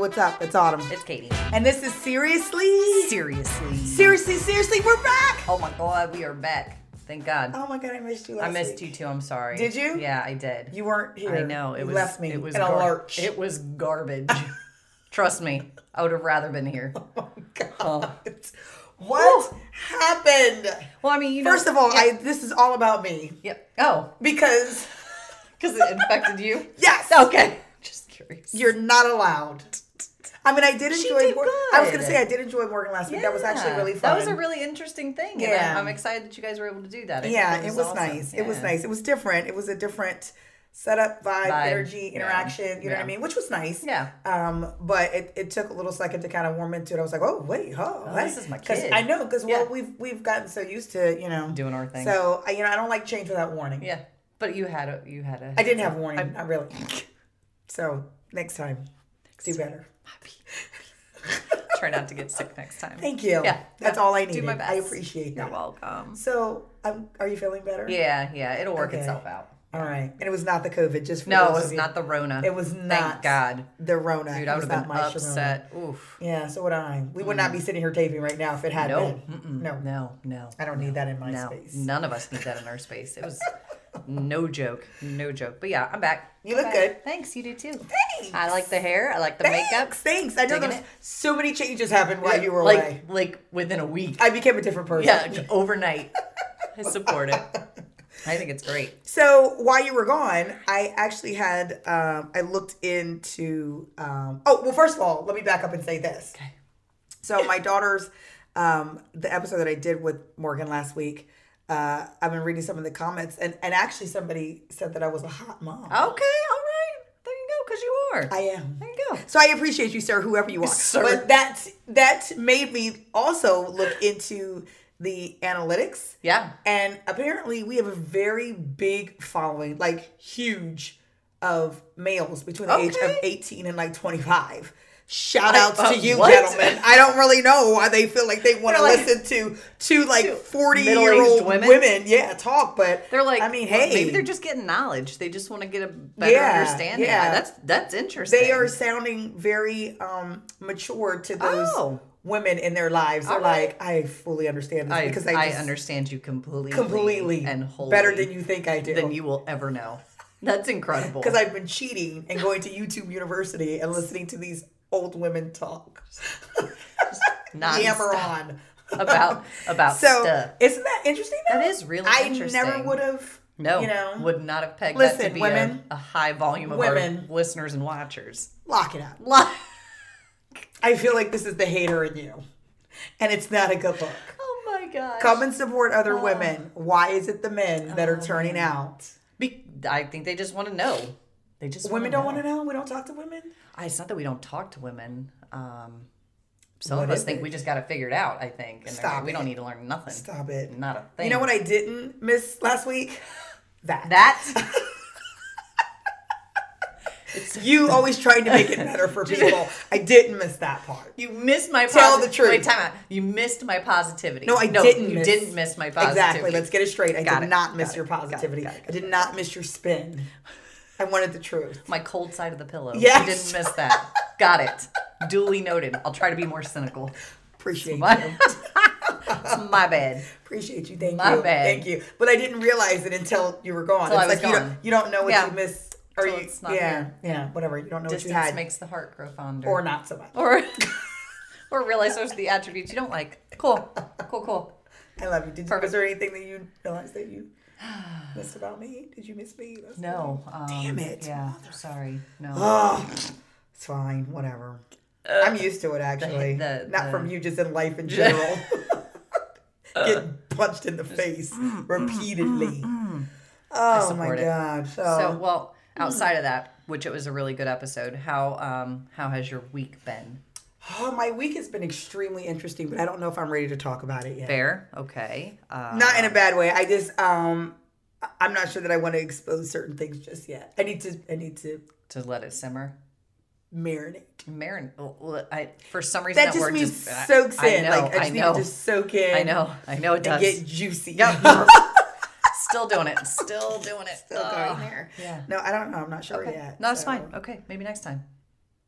What's up? It's Autumn. It's Katie. And this is Seriously? Seriously. Seriously, seriously, we're back! Oh my god, we are back. Thank God. Oh my god, I missed you last I missed week. you too. I'm sorry. Did you? Yeah, I did. You weren't here. I know. It You was left me It was in a gar- lurch. It was garbage. Trust me, I would have rather been here. oh my god. What happened? Well, I mean, you know. First of all, yeah, I this is all about me. Yep. Oh, Because because it infected you. yes, Okay. Just curious. you're not allowed. I mean, I did enjoy. did Mor- I was gonna say I did enjoy Morgan last week. That was actually really fun. That was a really interesting thing. Yeah. I, I'm excited that you guys were able to do that. I yeah, it was, awesome. nice. It was nice. It was different. It was a different setup, vibe, Vibe. energy, Yeah. interaction. You know what I mean? Which was nice. Yeah. Um, but it, it took a little second to kind of warm into it. I was like, oh wait, oh, Oh, this is my kid. I know because well, we've we've gotten so used to you know Doing our thing. So I, you know, I don't like change without warning. Yeah, but you had a you had a. I didn't have warning, not really. So next time, do better. Try not to get sick next time. Thank you. Yeah, that's yeah. all I Do needed. my best. I appreciate You're that. welcome. So, um, are you feeling better? Yeah, yeah, it'll work Okay. itself out. All right. And it was not the COVID, just for No, those was not the Rona. It was not Thank God. the Rona. Dude, I would have been my Sharona. upset. Oof. Yeah, so would I. We would not be mm. sitting here taping right now if it had No, been. No, no, no. I don't need that in my No, space. none of us need that in our space. It was no joke, no joke. But yeah, I'm back. You look back. good. Thanks, you do too. Thanks. I like the hair. I like the makeup. Thanks, thanks. I know there's so many changes happened while you were like, away. Like within a week. I became a different person. yeah, overnight. I support it. I think it's great. So while you were gone, I actually had um, I looked into. Um, oh well, first of all, let me back up and say this. Okay. So my daughter's um, the episode that I did with Morgan last week. Uh, I've been reading some of the comments, and, and actually somebody said that I was a hot mom. Okay, all right. There you go, because you are. I am. there you go. So I appreciate you, sir, whoever you are. Sir. But that that made me also look into the analytics. Yeah. And apparently we have a very big following, like huge, of males between the age of 18 and like 25. Shout outs uh, to you, what? gentlemen. I don't really know why they feel like they want to like- listen to two like forty year old women? women. yeah, talk, but They're like, I mean, well, hey, maybe they're just getting knowledge. They just want to get a better Yeah, understanding. yeah. That's that's interesting. they are sounding very um mature to those Oh. Women in their lives. Right. like, I fully understand this I, because I, I, understand you completely, completely and wholly better than you think I do. than you will ever know. That's incredible. because I've been cheating and going to YouTube University and listening to these old women talk. Yammer on. about about So stuff. isn't that interesting? Though? That is really I interesting. never would have. No, you know, would not have pegged that to be women- a, a high volume of women- listeners and watchers. lock it up. Li- I feel like this is the hater in you, and it's not a good look. oh my gosh. Come and support other Oh. women. Why is it the men that are turning out? Be- I think they just want to know. They just Women don't want to know. We don't talk to women. I, it's not that we don't talk to women. Um, some What of us think it? we just got to figure it out. I think, and Stop we it. don't need to learn nothing. Stop it. Not a thing. You know what I didn't miss last week? That. That You always trying to make it better for people. I didn't miss that part. you missed my Tell posi- the truth. Wait, time out. You missed my positivity. No, I didn't. You miss. didn't miss my positivity. Exactly. Let's get it straight. I Got did it, not miss got your it, got it, positivity. got it, I did not miss your spin. I wanted the truth. my cold side of the pillow. Yes. You didn't miss that. Got it. Duly noted. I'll try to be more cynical. Appreciate My, you. it's my bad. Appreciate you. Thank My you. bad. Thank you. But I didn't realize it until you were gone. I it's was like you don't you don't know what Yeah. you missed or you it's not yeah, here. yeah, whatever. You don't know Distance what you had. makes the heart grow fonder. or not so much. Or, or realize those are the attributes you don't like. Cool. Cool, cool. I love you. Did, Perfect. was there anything that you realized that you missed about me? Did you miss me? That's- No. Um, Damn it. Yeah. Sorry. No. Oh, it's fine. Whatever. I'm used to it actually. the- Not the- from you, just in life in general. Get punched in the face mm, mm, repeatedly. Mm, oh my it. god. So, So, well, outside of that, which it was a really good episode, how um how has your week been? oh, my week has been extremely interesting, but I don't know if I'm ready to talk about it yet. Fair. Okay. Uh, Not in a bad way. I just um I'm not sure that I want to expose certain things just yet. I need to I need to to let it simmer. marinate. Marin, I for some reason That that, just word means just soaks I, in. I know, like I just I need to just soak in. I know, I know it does. get juicy. Yep. Still doing it. Still doing it. Still going Ugh. there. Yeah. No, I don't know. I'm not sure Okay. yet. No, it's so- fine. Okay, maybe next time.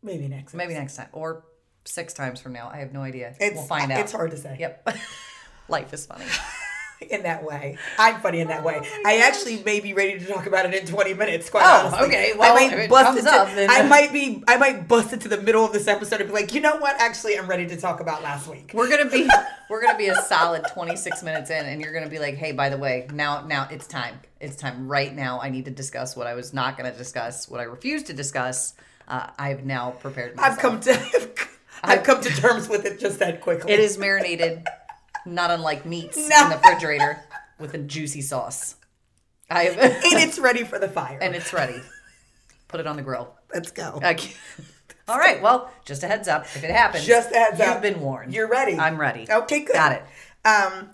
Maybe next. Time. Maybe next time or six times from now. I have no idea. It's, we'll find out. It's hard to say. Yep. Life is funny. in that way. I'm funny in that way. I actually may be ready to talk about it in 20 minutes. Quite Oh, honestly, okay. Well, I might it bust comes into, up, then- I might be. I might bust into the middle of this episode and be like, you know what? Actually, I'm ready to talk about last week. We're gonna be we're gonna be a solid 26 minutes in, and you're gonna be like, hey, by the way, now now it's time. It's time right now. I need to discuss what I was not gonna discuss, what I refused to discuss. Uh, I've now prepared myself. I've come to. I've come to terms with it just that quickly. It is marinated, not unlike meats No. in the refrigerator with a juicy sauce. I have, and it's ready for the fire. and it's ready. Put it on the grill. Let's go. Okay. All right. Well, just a heads up. If it happens, Just a heads up. you've been warned. You're ready. I'm ready. Okay, good. Got it. Um,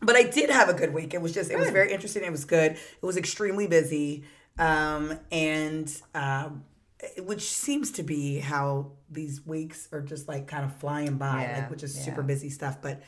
but I did have a good week. It was just, it was very interesting. It was good. It was extremely busy. Um, and, um, which seems to be how these weeks are just like kind of flying by, Yeah, like, which is yeah. super busy stuff. But,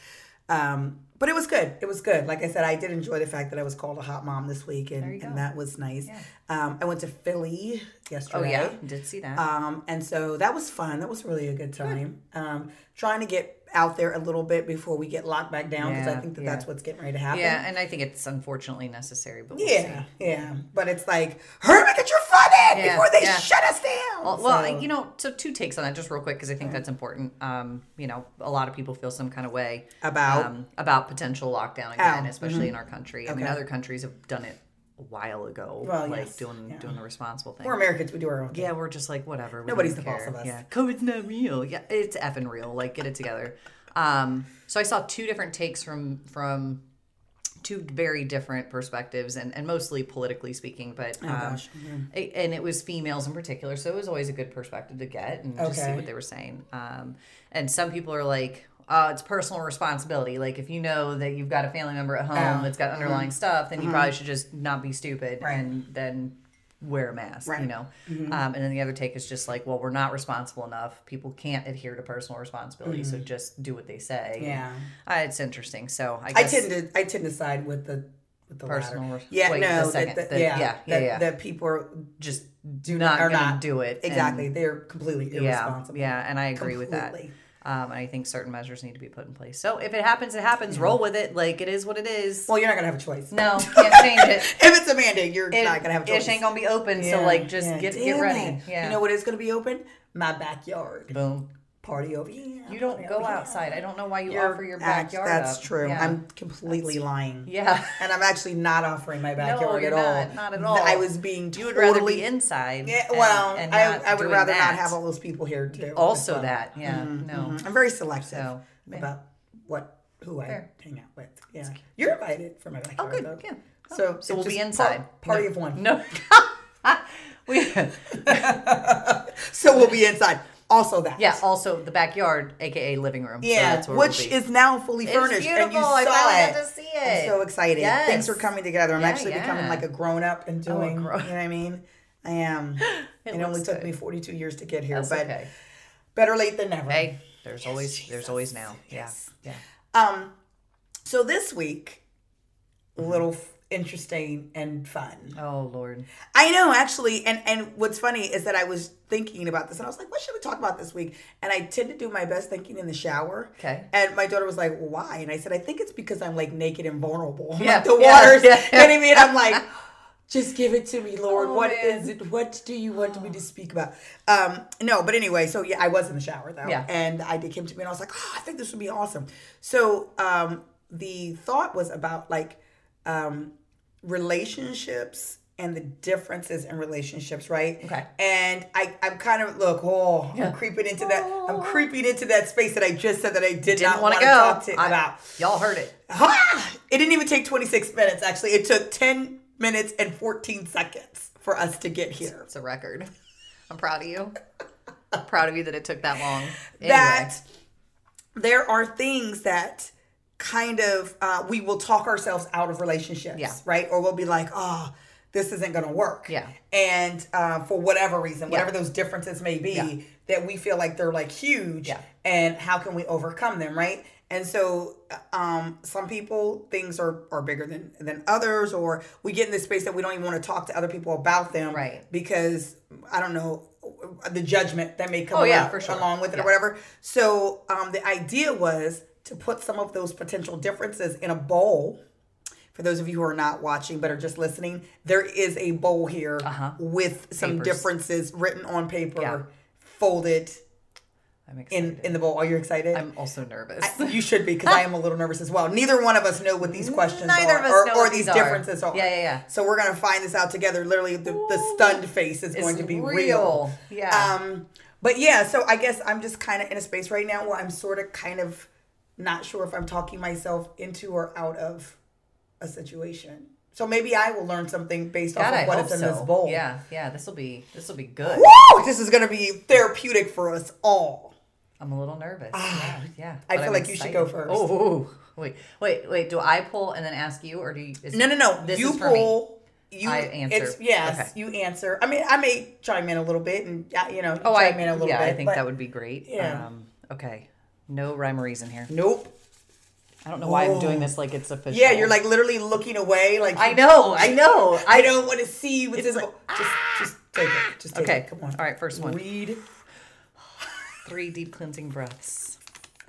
um, but it was good. It was good. Like I said, I did enjoy the fact that I was called a hot mom this week, and, and that was nice. Um, I went to Philly Oh yesterday. yeah, did see that. Um, and so that was fun. That was really a good time. Um, trying to get out there a little bit before we get locked back down because I think that yeah. that's what's getting ready to happen. yeah, and I think it's unfortunately necessary, but we'll Yeah, see. yeah. But it's like, hurry and get your foot in Yeah, before they yeah. shut us down. Well, well, So- you know, so two takes on that, just real quick, because I think that's important. Um, you know, a lot of people feel some kind of way About? um, about potential lockdown again, Oh, especially in our country. I mean, other countries have done it a while ago, Well, like yes, doing yeah. doing the responsible thing. we're Americans. We do our own thing. yeah, we're just like whatever. we Nobody's the boss of us. Yeah, COVID's not real. Yeah, it's effing real. Like, get it together. Um, so I saw two different takes from from two very different perspectives, and, and mostly politically speaking. But um, Oh, gosh. a- and it was females in particular, so it was always a good perspective to get and just see what they were saying. Um, and some people are like, "Oh, it's personal responsibility. Like if you know that you've got a family member at home Oh, that's got underlying mm-hmm. stuff, then you mm-hmm. probably should just not be stupid Right. and then wear a mask. You Right. know. Mm-hmm. Um, and then the other take is just like, well, we're not responsible enough. People can't adhere to personal responsibility, so just do what they say. Yeah. Uh, it's interesting. So I I tend to I tend to side with the with the Personal latter. Yeah, wait, no, the second, that, that, the- yeah, yeah, yeah, that, yeah. that people are just do not are not do it. and- exactly. They're completely irresponsible. yeah, and I agree with that. Um, and I think certain measures need to be put in place. So if it happens, it happens. Roll with it. Like it is what it is. Well, you're not gonna have a choice. no, can't change it. if it's a mandate, you're It, not gonna have a choice. it ain't gonna be open. so like, just yeah. get get ready. it. Yeah. You know what is gonna be open? My backyard. Boom. Party over here. You don't go outside. I don't know why you offer your act- backyard. That's up. true. Yeah. I'm completely lying. yeah. And I'm actually not offering my backyard you're at all. not. Not at all. I was being You totally. would rather be inside. Yeah, and- well, and I, not I would doing rather that. not have all those people here too. Also that. Yeah. Mm-hmm, no. Mm-hmm. I'm very selective So, yeah. about what who I Fair. hang out with. Yeah, you're invited for my backyard. Oh, good. though. Yeah. So, So we'll be just par- inside. party No. of one. No. we. So we'll be inside. Also that. Yeah. Also, the backyard, aka living room. so Yeah, that's where we'll which is now fully furnished, and you beautiful. saw I finally it. got to see I'm it. so excited. Yes. Things are coming together. I'm Yeah, actually becoming like a grown up and Oh, doing. grown- You know what I mean? I am. it only looks took me 42 years to get here, That's but okay. better late than never. Hey, there's always there's always now. Yeah. Yeah. Um, so this week, a little interesting and fun. Oh Lord. I know actually, and and what's funny is that I was thinking about this, and I was like, "What should we talk about this week?" And I tend to do my best thinking in the shower. Okay. And my daughter was like, "Why?" And I said, "I think it's because I'm like naked and vulnerable. Yeah, like the yeah, waters. yeah, You know what I mean? I'm like." Just give it to me, Lord. Oh, What man. is it? What do you want me to speak about? Um, no, but anyway, so yeah, I was in the shower though, Yeah. and I did came to me, and I was like, oh, I think this would be awesome. So um, the thought was about like um, relationships and the differences in relationships, right? Okay. And I, I'm kind of look, oh, I'm creeping into that. I'm oh. creeping into that space that I just said that I did Didn't not want to talk to I- about. Y'all heard it. It didn't even take 26 minutes. Actually, it took 10 minutes and 14 seconds for us to get here. It's a record. I'm proud of you. I'm proud of you that it took that long. Anyway. that there are things that kind of uh, we will talk ourselves out of relationships, Yeah. right? Or we'll be like, oh, this isn't going to work. Yeah. And uh, for whatever reason, whatever Yeah. those differences may be, Yeah. that we feel like they're like huge. Yeah. And how can we overcome them, right? And so, um, some people things are, are bigger than than others, or we get in this space that we don't even want to talk to other people about them, Right. Because I don't know the judgment that may come Oh, yeah, sure. along with it or whatever. So um, the idea was to put some of those potential differences in a bowl. For those of you who are not watching but are just listening, there is a bowl here with some Uh-huh. Papers. differences written on paper, Yeah. folded I'm excited. in in the bowl. Are you excited? I'm also nervous. you should be because I am a little nervous as well. Neither one of us know what these questions Neither are of us or, know or these these are. differences are. Yeah, yeah, yeah. So we're gonna find this out together. Literally, the, the stunned face is going to be real. real. Yeah. Um, but yeah, so I guess I'm just kind of in a space right now where I'm sort of kind of not sure if I'm talking myself into or out of a situation. So maybe I will learn something based God, off of what hope in so. this bowl. Yeah, yeah. This will be this will be good. Woo! This is gonna be therapeutic for us all. I'm a little nervous. yeah, yeah. Ah, I feel I'm like you should go first. Oh, wait, wait, wait. Do I pull and then ask you, or do you? Is, No, no, no. This you is for me. pull. You I answer. It's, yes, Okay. you answer. I mean, I may chime in a little bit, and you know, Oh, I. chime in a little yeah, bit. I think that would be great. Yeah. Um, okay. No rhyme or reason here. Nope. I don't know why I'm doing this like it's official. Yeah, you're like literally looking away. Like I know, I know. I don't want to see what's in. like, just, ah. just take it. Just take Okay. it. Come on. All right, first one. Read. Three deep cleansing breaths.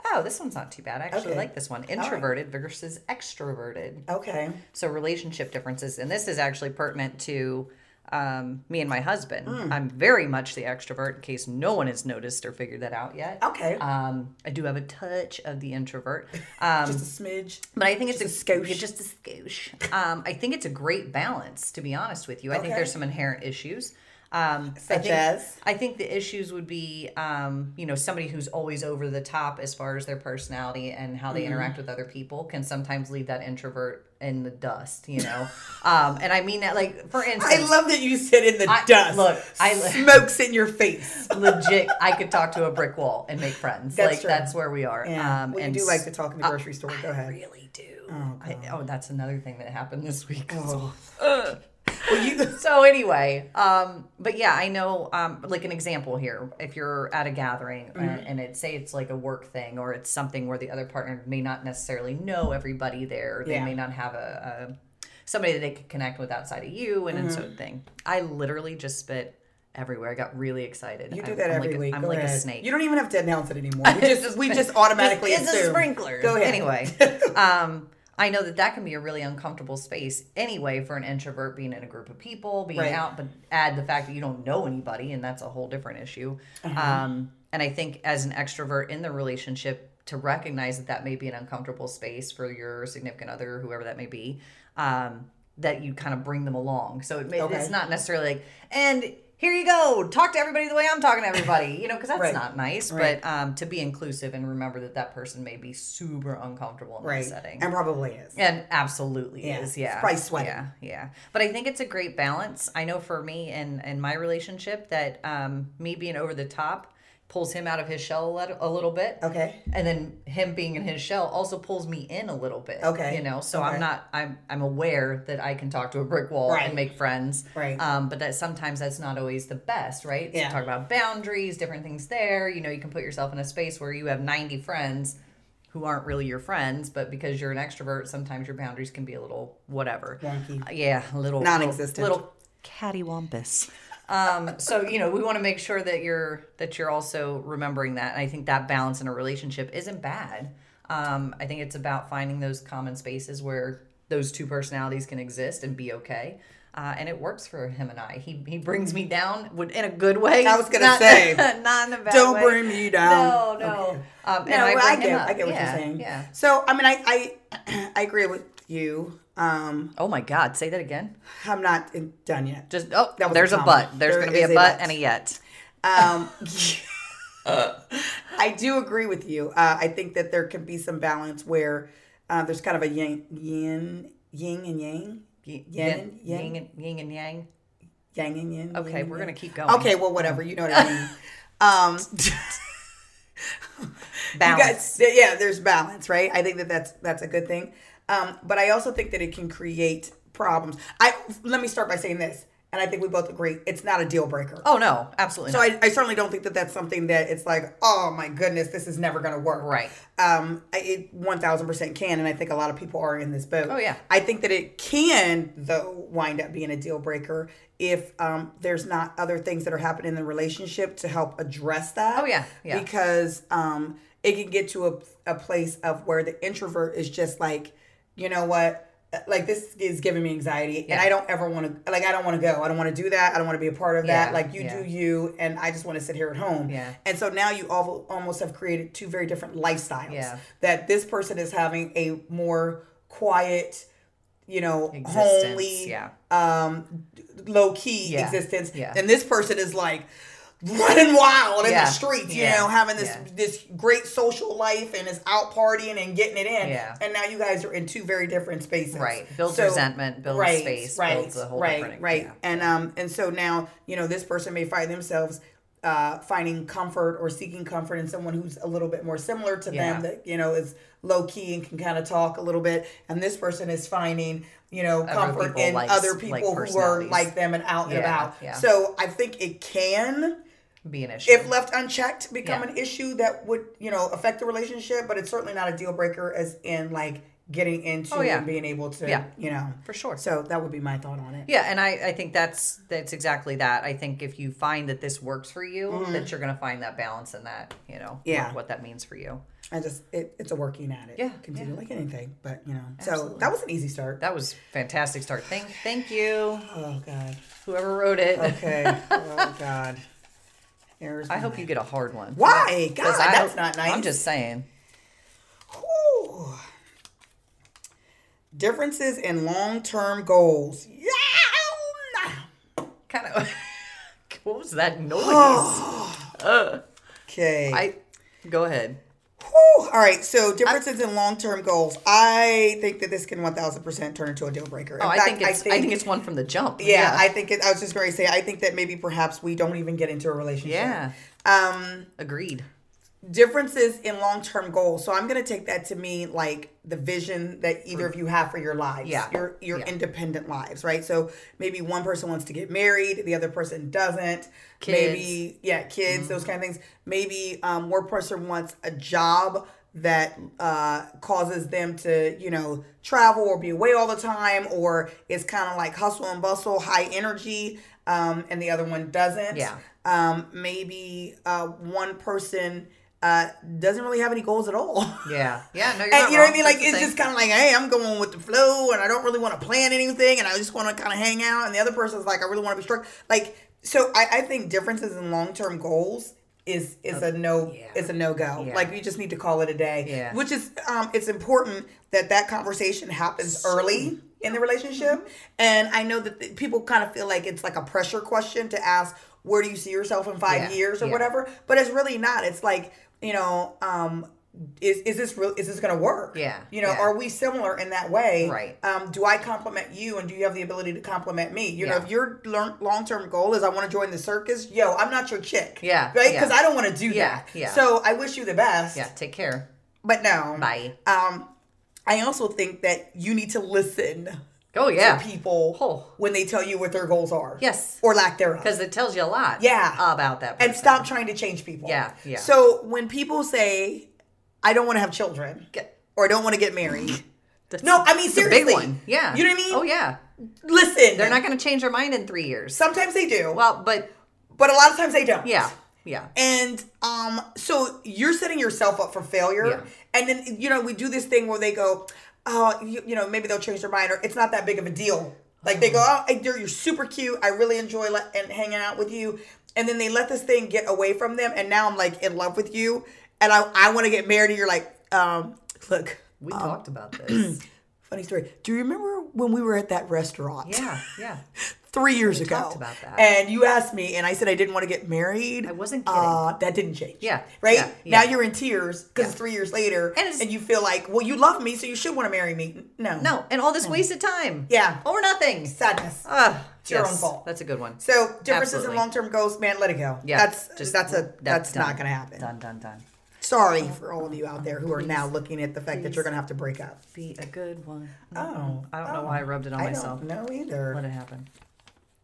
Oh, this one's not too bad. I actually Okay. like this one. Introverted versus extroverted. Okay. So relationship differences, and this is actually pertinent to um, me and my husband. Hmm. I'm very much the extrovert, in case no one has noticed or figured that out yet. Okay. Um, I do have a touch of the introvert, um, just a smidge. but I think it's just a, a skosh. just a skosh. Um, I think it's a great balance, to be honest with you. I think there's some inherent issues. Um, I Such think, as? I think the issues would be, um, you know, somebody who's always over the top as far as their personality and how they Mm-hmm. interact with other people can sometimes leave that introvert in the dust, you know. um, and I mean that, like, for instance, I love that you sit in the I- dust. look, I- smokes in your face. legit, I could talk to a brick wall and make friends. That's like true. that's where we are. Yeah. Um, well, you and do like to talk in the grocery store. Go I ahead. really do. Oh, I, oh, that's another thing that happened this week. Oh. Well, you. So anyway, um, but yeah, I know, um, like an example here, if you're at a gathering Mm-hmm. and, and it say it's like a work thing or it's something where the other partner may not necessarily know everybody there, they Yeah. may not have a, a somebody that they could connect with outside of you and, and Mm-hmm. sort of thing. I literally just spit everywhere. I got really excited. You do that I'm every like a- week. I'm Go like ahead. a snake. You don't even have to announce it anymore. We It's just, we just- just automatically it's, it's a sprinkler. Go ahead. Anyway, um, I know that that can be a really uncomfortable space anyway for an introvert being in a group of people, being Right. out, but add the fact that you don't know anybody, and that's a whole different issue. Uh-huh. Um, and I think as an extrovert in the relationship, to recognize that that may be an uncomfortable space for your significant other, whoever that may be, um, that you kind of bring them along. So it may, Okay. it's not necessarily like, and here you go, talk to everybody the way I'm talking to everybody, you know, because that's Right. not nice. Right. But um, to be inclusive and remember that that person may be super uncomfortable in Right. that setting. And probably is. And absolutely Yeah, is, it's yeah. probably sweating. Yeah, yeah. But I think it's a great balance. I know for me and and my relationship that um, me being over the top pulls him out of his shell a lit- a little bit. Okay. And then him being in his shell also pulls me in a little bit. Okay. You know, so Okay. I'm not I'm I'm aware that I can talk to a brick wall Right. and make friends. Right. Um, but that sometimes that's not always the best, right? Yeah. So talk about boundaries, different things there. You know, you can put yourself in a space where you have 90 friends who aren't really your friends, but because you're an extrovert, sometimes your boundaries can be a little whatever. Wonky. Uh, yeah, a little Non-existent. Little, little cattywampus. Um, so you know, we want to make sure that you're that you're also remembering that. And I think that balance in a relationship isn't bad. Um, I think it's about finding those common spaces where those two personalities can exist and be okay. Uh, and it works for him and I. He he brings me down in a good way. I was gonna Not- say, not in a bad Don't way. bring me down. No, no. Okay. Um, and No, I, I, get. I get what Yeah, you're saying. Yeah. So, I mean, I, I, I agree with you. Um, Oh my God! Say that again. I'm not in, done yet. Just oh, That was there's a a, but. There's There going to be a is a but but. and a yet. Um, I do agree with you. Uh, I think that there can be some balance where uh, there's kind of a yin, yin, yin and yang, Yin, yin, yin. yin, and, yin and yang. yang and yin. Okay, yin and we're gonna keep going. Okay, well, whatever. You know what I mean. um, you Balance. guys, yeah, there's balance, right? I think that that's that's a good thing. Um, but I also think that it can create problems. I let me start by saying this: and I think we both agree it's not a deal breaker. Oh no, absolutely. So. I, I certainly don't think that that's something that it's like, oh my goodness, this is never going to work. Right. Um, it one thousand percent can, and I think a lot of people are in this boat. Oh, yeah. I think that it can though wind up being a deal breaker if um, there's not other things that are happening in the relationship to help address that. Oh, yeah. Yeah. Because um, it can get to a, a place of where the introvert is just like, you know what. Like this is giving me anxiety, and I don't ever want to. Like I don't want to go. I don't want to do that. I don't want to be a part of that. Like you yeah. do you, and I just want to sit here at home. Yeah. And so now you all almost have created two very different lifestyles. Yeah. That this person is having a more quiet, you know, Existence, homely, yeah. um, low key Yeah, existence. yeah. And this person is like running wild in Yeah, the streets, you yeah, know, having this yeah. this great social life and is out partying and getting it in. Yeah. And now you guys are in two very different spaces. Right. Builds resentment, builds space, right, builds a whole right, right. And um and so now, you know, this person may find themselves uh finding comfort or seeking comfort in someone who's a little bit more similar to them that, you know, is low key and can kind of talk a little bit. And this person is finding, you know, comfort in likes- other like people who are like them and out and about. So I think it can be an issue. if left unchecked become Yeah. an issue that would you know affect the relationship but it's certainly not a deal breaker as in like getting into Oh, yeah. and being able to Yeah. you know For sure. so that would be my thought on it Yeah, and I, I think that's that's exactly that. I think if you find that this works for you, that you're gonna find that balance in that, you know, Mm-hmm. Yeah. what, what that means for you. i just it, it's a working at it Yeah, continue yeah. like anything but you know so that was an easy start That was fantastic start. Thank thank you, oh god whoever wrote it. okay oh god I hope you get a hard one. why god I that's hope- not nice I'm just saying. Whew. differences in long-term goals yeah Kind of. what was that noise? okay I go ahead. Whew. All right, so differences in long-term goals. I think that this can one thousand percent turn into a deal breaker. In Oh, I fact, think it's I think, it's one from the jump. yeah, I think it, I was just going to say I think that maybe perhaps we don't even get into a relationship. yeah. Um, Agreed. Differences in long-term goals. So I'm going to take that to mean like the vision that either of you have for your lives. Yeah. Your your Yeah. independent lives, right? So maybe one person wants to get married, the other person doesn't. Kids. Maybe yeah, kids, those kind of things. Maybe um, one person wants a job that uh, causes them to, you know, travel or be away all the time, or it's kind of like hustle and bustle, high energy, um, and the other one doesn't. Yeah. Um, maybe uh, one person uh, doesn't really have any goals at all. Yeah. Yeah. No, you're And you know what I mean? Like That's it's just kind of like, hey, I'm going with the flow, and I don't really want to plan anything, and I just want to kind of hang out. And the other person's like, I really want to be struck. Like, so I, I think differences in long term goals is is a no yeah. is a no go. Yeah. Like you just need to call it a day. Yeah. Which is um, it's important that that conversation happens early in the relationship. Mm-hmm. And I know that people kind of feel like it's like a pressure question to ask, where do you see yourself in five Yeah. years or whatever? But it's really not. It's like you know. um is, is this real is this gonna work Yeah, you know yeah. are we similar in that way Right. um do i compliment you and do you have the ability to compliment me you know if your long term goal is i want to join the circus yo i'm not your chick Yeah, right yeah. because i don't want to do Yeah, that yeah. so i wish you the best Yeah. Take care. but no Bye. um i also think that you need to listen Oh yeah. to people Oh. when they tell you what their goals are Yes. or lack thereof Because it tells you a lot. Yeah. About that. Person. and stop trying to change people Yeah, yeah. so when people say i don't want to have children Get- or i don't want to get married That's- No, I mean, seriously. big one. Yeah. You know what I mean? Oh yeah. listen They're not going to change their mind in three years. sometimes they do Well, but but a lot of times they don't yeah, yeah. And um, so you're setting yourself up for failure. Yeah. And then you know we do this thing where they go, oh, you, you know, maybe they'll change their mind or it's not that big of a deal. Like they go, oh, you're, you're super cute. I really enjoy le- and hanging out with you. And then they let this thing get away from them, and now I'm like in love with you, and I I want to get married. And you're like, um, look, We talked about this. funny story. Do you remember when we were at that restaurant? yeah, yeah. three years ago. talked about that. And you asked me, and I said I didn't want to get married. I wasn't kidding. Uh, that didn't change. Yeah, Right? yeah, Now you're in tears because it's three years later, And it's- you feel like, well, you love me, so you should want to marry me. No. No, and all this wasted time. Yeah. Over nothing. Sadness. Ah, It's your yes, own fault. That's a good one. So differences Absolutely. in long term goals, man, let it go. Yeah, That's just- that's a that's, not gonna happen. Done, done, done. Sorry for all of you out there who are now looking at the fact that you're gonna have to break up. Be a good one. Oh. I don't know oh. why I rubbed it on I myself. don't know either. Let it happen.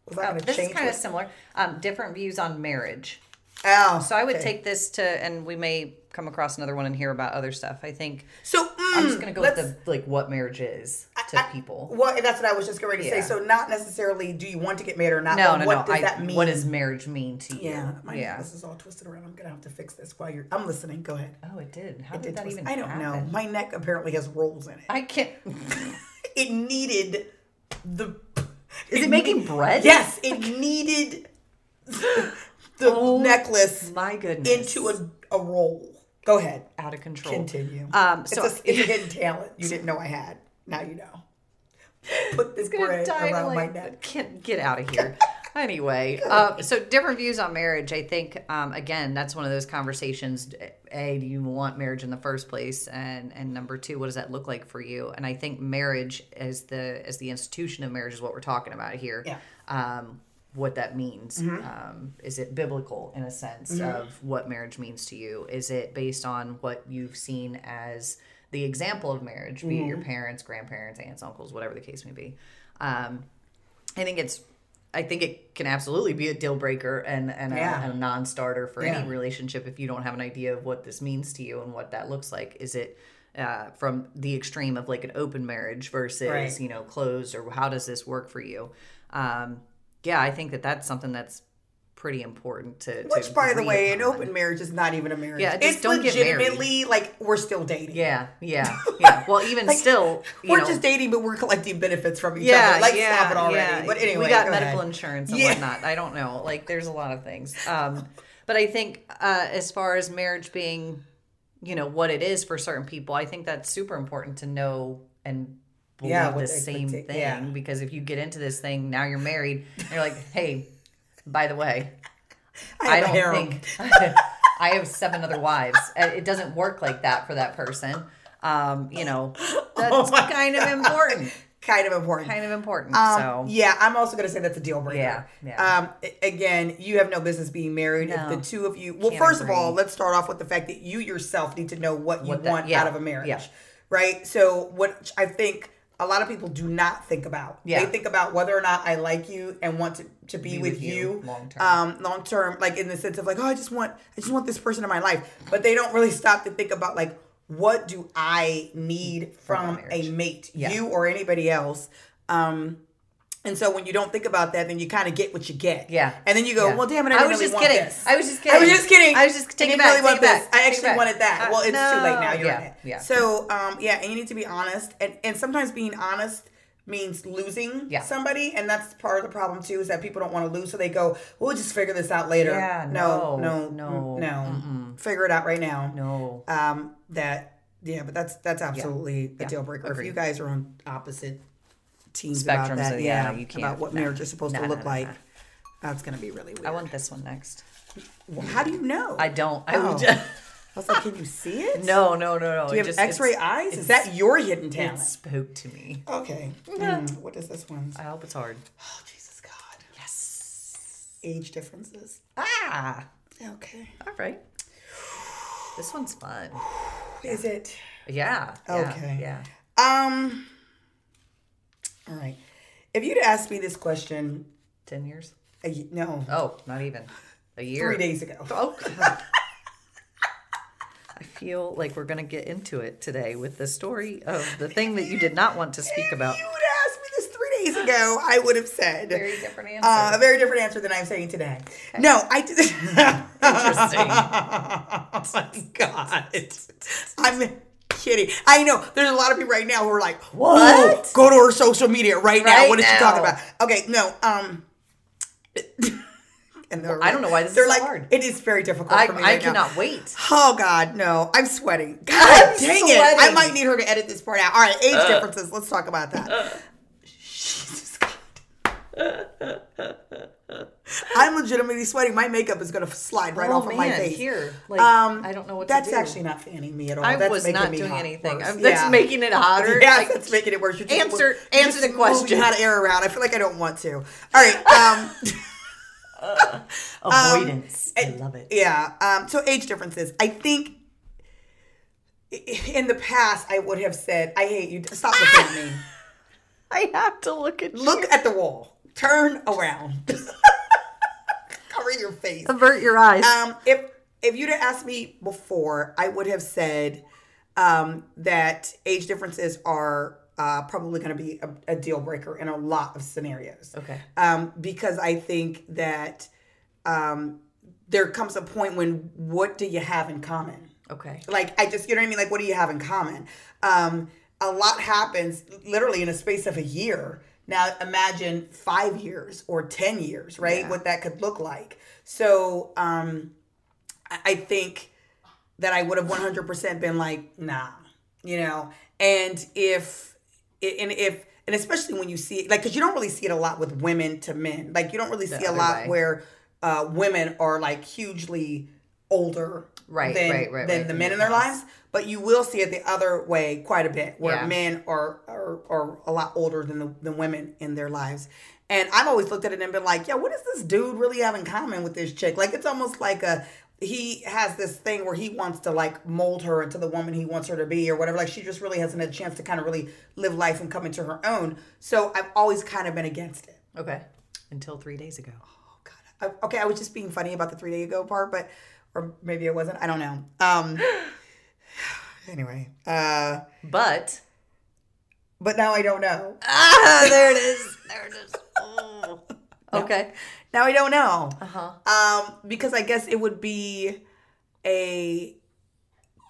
Was that Oh, going to this change? is kind of what- similar. Um, different views on marriage. Oh, So I would okay. take this to, and we may come across another one and hear about other stuff. I think So I'm mm, just gonna go let's- with the like what marriage is to I- people. Well, that's what I was just going to say. So not necessarily do you want to get married or not? No, no, what no. does I, that mean? What does marriage mean to you? Yeah, my yeah. this is all twisted around. I'm gonna have to fix this while you're. I'm listening. Go ahead. Oh, it did. How It did, did that even? I don't know. My neck apparently has rolls in it. I can't. It needed the. Is it making bread? Yes, it needed the Oh, necklace My goodness. into a, a roll. Go ahead. out of control. Continue. Um, so it's, a, it's a hidden talent you didn't know I had. Now you know. Put this die around my like neck. Get, get out of here. anyway, uh, so different views on marriage. I think um, again, that's one of those conversations. A, do you want marriage in the first place, and and number two, what does that look like for you? And I think marriage as the as the institution of marriage is what we're talking about here. Yeah. Um, what that means. Mm-hmm. Um, is it biblical in a sense of what marriage means to you? Is it based on what you've seen as the example of marriage, be Mm-hmm. it your parents, grandparents, aunts, uncles, whatever the case may be? Um, I think it's. I think it can absolutely be a deal breaker and and a, Yeah. and a non-starter for Yeah. any relationship if you don't have an idea of what this means to you and what that looks like. Is it uh, from the extreme of like an open marriage versus Right. you know closed, or how does this work for you? Um, yeah, I think that that's something that's pretty important to. to Which, by the way, an open marriage is not even a marriage. Yeah, it's don't legitimately like we're still dating. Yeah, yeah, yeah. Well, even Like, still, you we're know, just dating, but we're collecting benefits from each yeah, other. Like, yeah, stop it already. yeah. But anyway, we got go medical ahead. insurance and Yeah. whatnot. I don't know. Like, there's a lot of things. Um, but I think uh, as far as marriage being, you know, what it is for certain people, I think that's super important to know and believe Yeah, the the same thing. yeah. Because if you get into this thing, now you're married, and you're like, hey, by the way, I, a don't think I have seven other wives. Uh, It doesn't work like that for that person. Um, you know, that's Oh kind of important. Kind of important. Kind of important. Um, so yeah, I'm also going to say that's a deal breaker. Yeah, yeah. Um, again, you have no business being married No. if the two of you. Well, Can't first of all, let's start off with the fact that you yourself need to know what you What want yeah, out of a marriage, yeah. right? So, what I think a lot of people do not think about. Yeah. They think about whether or not I like you and want to, to be, Be with, with you, you long term. Um, long term, like in the sense of like, oh, I just want, I just want this person in my life, but they don't really stop to think about like, what do I need From from, a mate, Yeah. you or anybody else? Um, and so when you don't think about that, then you kind of get what you get. Yeah. And then you go, Yeah. well, damn it, I, I didn't was really just want kidding. this. I was just kidding. I was just kidding. I was just didn't back, really want it back, this. I actually wanted that. Uh, well, it's too late now. You're Yeah, in it. yeah. So um, yeah, and you need to be honest, and and sometimes being honest means losing Yeah. somebody, and that's part of the problem too. Is that people don't want to lose, so they go, "We'll just figure this out later." Yeah, no, no, no, no, no. Figure it out right now. no. Um, that yeah, but that's that's absolutely a Yeah. deal breaker. If you guys are on opposite Spectrums about that, of- yeah, yeah, you can't- about what no. marriage is supposed No, to look no, like, that's gonna be really weird. I want this one next. Well, how do you know? I don't. I Oh. would I was like, can you see it? no, no, no, no. Do you have X-ray eyes? Is that your hidden It talent? spoke to me. Okay. Mm, what is this one? I hope it's hard. Oh, Jesus God. Yes. Age differences. Ah. Okay. All right. This one's fun. Is it? Yeah. yeah, Okay. Yeah. Um. All right. If you'd asked me this question, Ten years. a, no, Oh, not even a year. three days ago. Oh. God. I feel like we're gonna get into it today with the story of the thing that you did not want to speak about. If you would have asked me this three days ago, I would have said Very different answer. uh, a very different answer than I'm saying today. No, I did. Interesting. oh my god, I'm kidding. I know there's a lot of people right now who are like, What? Go to her social media right, now. Right What is she talking about?" Okay, no. Um. And they're I don't know why this is they're so like, hard. It is very difficult I, for me. I right now. cannot wait. Oh God, no! I'm sweating. God I'm dang it! I might need her to edit this part out. All right, age differences. Let's talk about that. God. I'm legitimately sweating. My makeup is gonna slide right oh off of my face. here, like Um, I don't know what That's to do. actually not fanning me at all. I that's was not doing anything. worse. I'm- That's Yeah. making it hotter. Yeah, Like, that's making it worse. You're just- Answer- you're answer the question. moving hot air around. I feel like I don't want to. All right. Um, avoidance. I love it. Yeah. Um, so age differences. I think in the past I would have said, "I hate you." Stop looking at me. I have to look at you. Look at the wall. Turn around. Cover your face. Avert your eyes. Um, if if you'd have asked me before, I would have said um, that age differences are uh, probably going to be a, a deal breaker in a lot of scenarios. Okay. Um, because I think that um, there comes a point when what do you have in common? okay. Like I just, you know what I mean? Like what do you have in common? Um, a lot happens literally in a space of a year. Now imagine five years or ten years, right? Yeah. What that could look like. So um, I- think that I would have one hundred percent been like, nah, you know. And if and if and especially when you see it, like, because you don't really see it a lot with women to men. Like you don't really see a lot way. where uh, women are like hugely older Right, than, right, right, than right, the men in their lives. But you will see it the other way quite a bit, where Yeah. men are, are are a lot older than the, than women in their lives. And I've always looked at it and been like, yeah, what does this dude really have in common with this chick? Like it's almost like a he has this thing where he wants to like mold her into the woman he wants her to be or whatever. Like she just really hasn't had a chance to kind of really live life and come into her own. So I've always kind of been against it. Okay. Until three days ago. Oh God. I, okay, I was just being funny about the three day ago part, but or maybe it wasn't. I don't know. Um. anyway, uh, But but now I don't know. ah, there it is. There it is. Oh. Okay. Now I don't know. Uh huh. Um, because I guess it would be a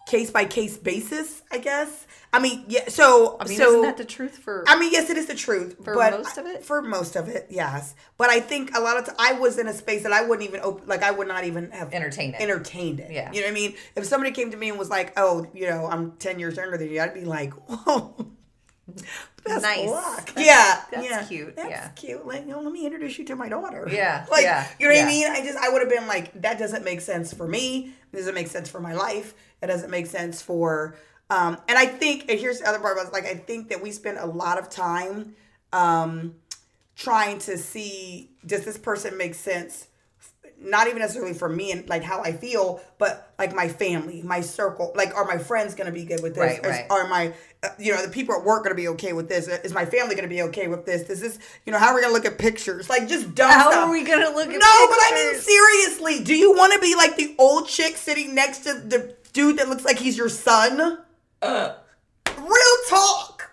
case by case basis. I guess. I mean, yeah. So, I mean, so isn't that the truth for? I mean, yes, it is the truth For but most of it? For most of it, yes. But I think a lot of t- I was in a space that I wouldn't even open, like I would not even have entertained it. entertained it. Yeah. you know what I mean. If somebody came to me and was like, "Oh, you know, I'm ten years younger than you," I'd be like, "Whoa." Best Nice. luck. That's- yeah, that's yeah. cute, That's yeah. cute. Like, you know, let me introduce you to my daughter. Yeah, like, yeah, you know what yeah. I mean? I just, I would have been like, that doesn't make sense for me. It doesn't make sense for my life. It doesn't make sense for, um, and I think, and here's the other part about like, I think that we spend a lot of time, um, trying to see, does this person make sense? Not even necessarily for me and like how I feel, but like my family, my circle. Like, are my friends gonna be good with this? Right, Is- right. Are my, uh, you know, the people at work gonna be okay with this? Is my family gonna be okay with this? Is this, you know, how are we gonna look at pictures? Like, just dumb How stuff. are we gonna look at No, but I mean seriously, do you want to be like the old chick sitting next to the dude that looks like he's your son? Uh. Real talk.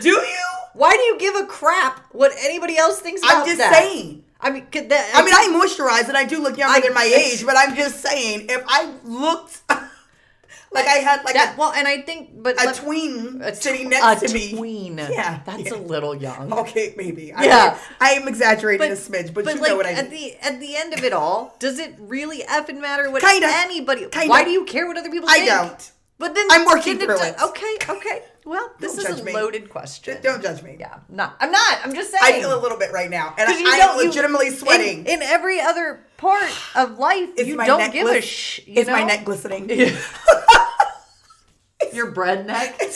Do you? Why do you give a crap what anybody else thinks about I'm just that? saying. I mean, could that, I mean, I moisturize and I do look younger I- than my age, but I'm just saying, if I looked like I had like that, a, well, and I think, but a tween a sitting next a to me. tween. Yeah, that's yeah. a little young. Okay, maybe. I Yeah. mean, I am exaggerating a smidge, but, you like, know what I mean. at the at the end of it all, does it really effing matter what Kinda. anybody? Kinda. Why do you care what other people I think? don't. But then I'm working through it. Okay, okay. Well, this Don't is a me. loaded question. Don't judge me. Yeah, not. I'm not. I'm just saying. I feel a little bit right now, and I, you I am legitimately in- sweating. In, every other part of life, Is you don't give a sh. You Is my neck glistening? Your bread neck.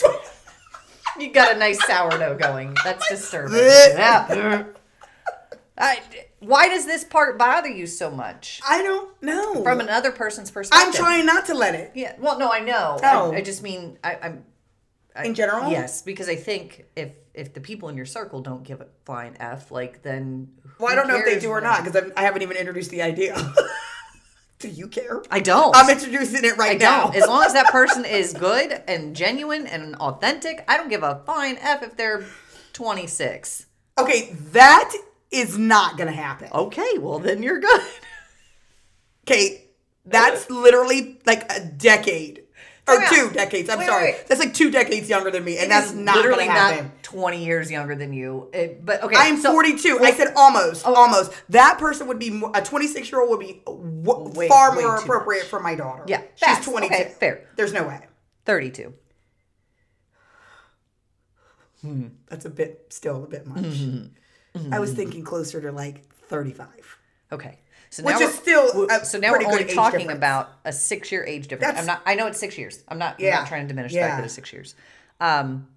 You got a nice sourdough going. That's disturbing. Yeah. I, why does this part bother you so much? I don't know. From another person's perspective. I'm trying not to let it. Yeah. Well, no, I know. Oh. I, I just mean I, I'm. In general? Yes, because I think if if the people in your circle don't give a flying f, like then. Well, I don't know if they do or not because I haven't even introduced the idea. do you care? I don't. I'm introducing it right I now. As long as that person is good and genuine and authentic, I don't give a flying f if they're 26. okay, that is not gonna happen. Okay, well then you're good. Okay, that's literally like a decade or two decades. I'm Wait, sorry, wait, that's like two decades younger than me, and that's not literally not 20 years younger than you. It- but okay, I'm so- 42. I said almost, almost. That person would be mo- a 26 year old would be w- far more appropriate much. for my daughter. Yeah, she's facts. 22. Okay, fair. There's no way. 32. That's a bit, still a bit much. Mm-hmm. I was thinking closer to like 35. Okay. So Which now is we're- still so now we're only talking difference. about a six year age difference. That's- I'm not. I know it's six years. I'm not. I'm not trying to diminish the Yeah. fact that it's six years. Um.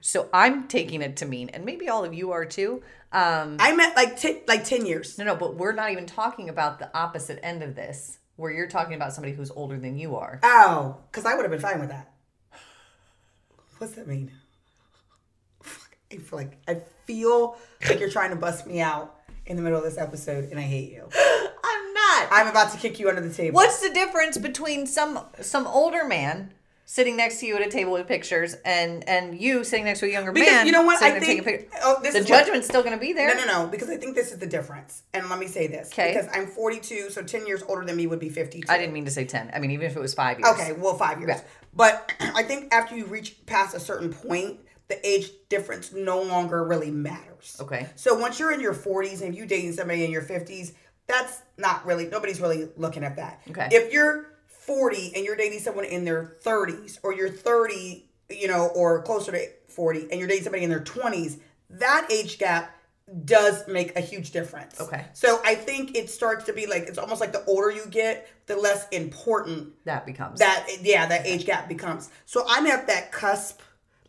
So I'm taking it to mean, and maybe all of you are too. Um, I meant like t- like 10 years. no, no, but we're not even talking about the opposite end of this, where you're talking about somebody who's older than you are. Oh, because I would have been fine with that. What's that mean? I feel like I feel like you're trying to bust me out in the middle of this episode, and I hate you. I'm not. I'm about to kick you under the table. What's the difference between some some older man sitting next to you at a table with pictures and and you sitting next to a younger Because man? you know what? I think- oh, this the is what- judgment's still going to be there. No, no, no. Because I think this is the difference. And let me say this. 'Kay. Because I'm 42, so 10 years older than me would be 52. I didn't mean to say ten. I mean, even if it was five years. Okay, well, five years. Yeah. But I think after you reach past a certain point, the age difference no longer really matters. Okay. So once you're in your 40s and you dating somebody in your 50s, that's not really, nobody's really looking at that. Okay. If you're 40 and you're dating someone in their 30s, or you're 30, you know, or closer to 40, and you're dating somebody in their 20s, that age gap does make a huge difference. Okay. So I think it starts to be like, it's almost like the older you get, the less important That becomes that yeah that age gap becomes so i'm at that cusp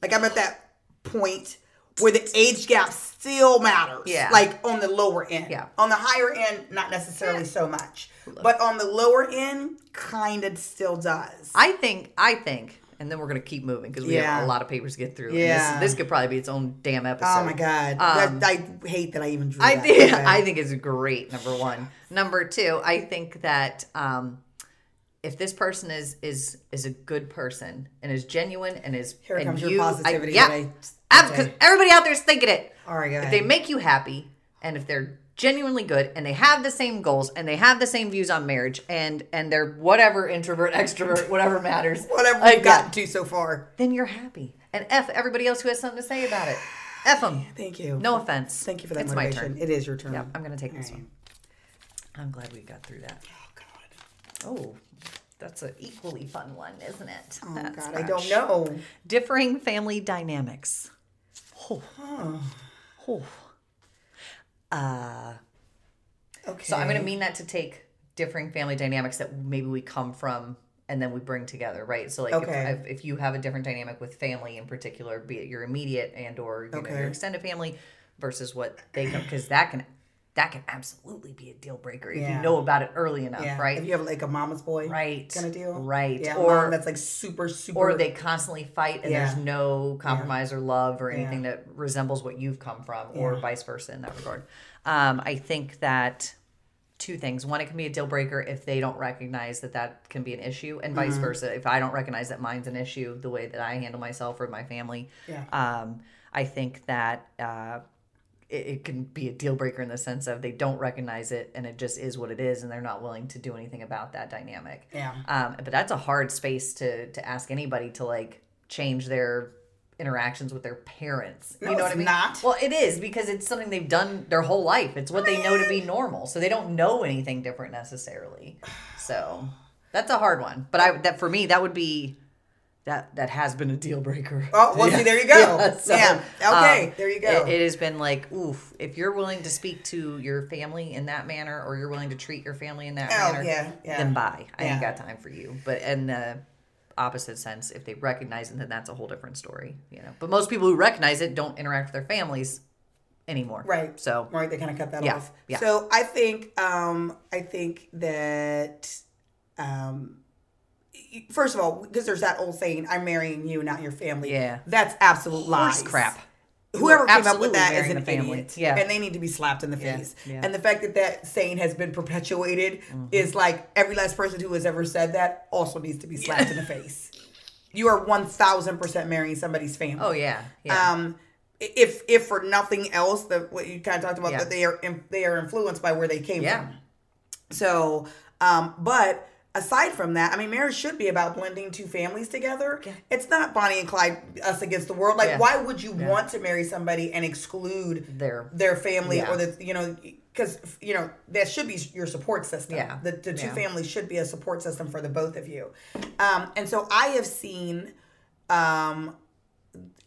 like i'm at that point where the age gap still matters Yeah. like on the lower end Yeah. on the higher end not necessarily so much but on the lower end kind of still does I think. I think. And then we're gonna keep moving because we have a lot of papers to get through. and Yeah. this, this could probably be its own damn episode. oh my god Um, that, i hate that i even drew I that. think Okay. I think it's great. Number one. Number two. I think that um, if this person is is is a good person and is genuine and is Here and comes your positivity I, yeah, I- because okay. everybody out there is thinking it. all right If they make you happy and if they're genuinely good and they have the same goals and they have the same views on marriage and and they're whatever introvert extrovert whatever matters whatever we've gotten to so far. then you're happy. And f everybody else who has something to say about it. F them thank you. No offense. Thank you for that it's my motivation. Turn it is your turn. Yeah i'm gonna take this All right. one i'm glad we got through that. Oh god. Oh that's an equally fun one isn't it? Oh That's god i don't know. Differing family dynamics oh. Oh. uh okay So I'm going to mean that to take differing family dynamics that maybe we come from and then we bring together, right? So like Okay. if, if you have a different dynamic with family in particular, be it your immediate and or you know your extended family versus what they come because that can that can absolutely be a deal breaker if Yeah. you know about it early enough, yeah right? if you have like a mama's boy right. kind of deal Right. Yeah, or that's like super, super. or they constantly fight and Yeah. there's no compromise or love or anything that resembles what you've come from or vice versa in that regard um, i think that two things one it can be a deal breaker if they don't recognize that that can be an issue and Mm-hmm. vice versa if i don't recognize that mine's an issue the way that i handle myself or my family Yeah. um, i think that uh, it, it can be a deal breaker in the sense of they don't recognize it and it just is what it is and they're not willing to do anything about that dynamic Yeah. um, but that's a hard space to to ask anybody to like change their interactions with their parents. No, you know it's what I mean? not. Well, it is because it's something they've done their whole life. It's what they know to be normal. So they don't know anything different necessarily. So that's a hard one. But I that for me that would be that that has been a deal breaker. Oh, well, see, there you go. so, yeah. Okay, um, there you go. It, it has been like, oof, if you're willing to speak to your family in that manner or you're willing to treat your family in that Oh, manner, yeah, yeah. then bye. I ain't got time for you. But in the opposite sense, if they recognize it, then that's a whole different story, you know. But most people who recognize it don't interact with their families anymore. Right. So right, they kind of cut that Yeah, off. yeah. So I think, um, I think that, um, first of all, because there's that old saying, "I'm marrying you, not your family." Yeah. that's absolute lies. horse crap. Whoever came up with that is an the family. idiot. Yeah. and they need to be slapped in the Yeah, face. yeah. And the fact that that saying has been perpetuated Mm-hmm. is like every last person who has ever said that also needs to be slapped in the face. You are one thousand percent marrying somebody's family. Oh yeah. Yeah. Um, if if for nothing else, that what you kind of talked about that they are they are influenced by where they came Yeah. from. So, um, but aside from that, I mean, marriage should be about blending two families together. It's not Bonnie and Clyde, us against the world. Like, Yeah. why would you want to marry somebody and exclude Their- their family Yeah. or the you know? Because you know that should be your support system. Yeah. the, the two Yeah. families should be a support system for the both of you. Um, and so I have seen um,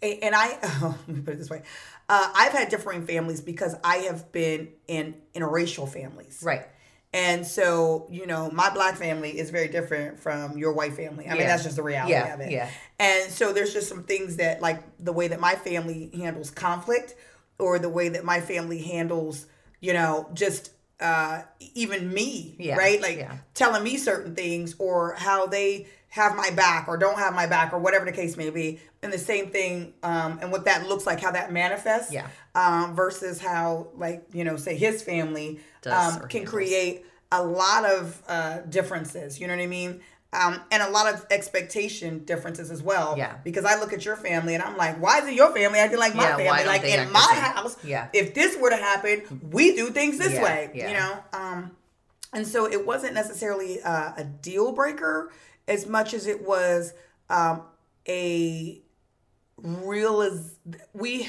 and I oh, let me put it this way, uh, I've had differing families because I have been in interracial families, right. And so you know, my black family is very different from your white family. I mean, that's just the reality Yeah, of it. yeah. And so there's just some things that like the way that my family handles conflict, or the way that my family handles, you know, just uh, even me, Yeah, right? Like yeah. telling me certain things or how they have my back or don't have my back or whatever the case may be. And the same thing, um, and what that looks like, how that manifests, Yeah. Um, versus how, like, you know, say his family um, can create a lot of uh, differences. You know what I mean? Um, and a lot of expectation differences as well. Yeah. Because I look at your family and I'm like, why is it your family acting like my Yeah, family? Like in my house, Yeah. if this were to happen, we do things this Yeah, way. yeah. You know? Um, and so it wasn't necessarily uh, a deal breaker as much as it was um, a real as we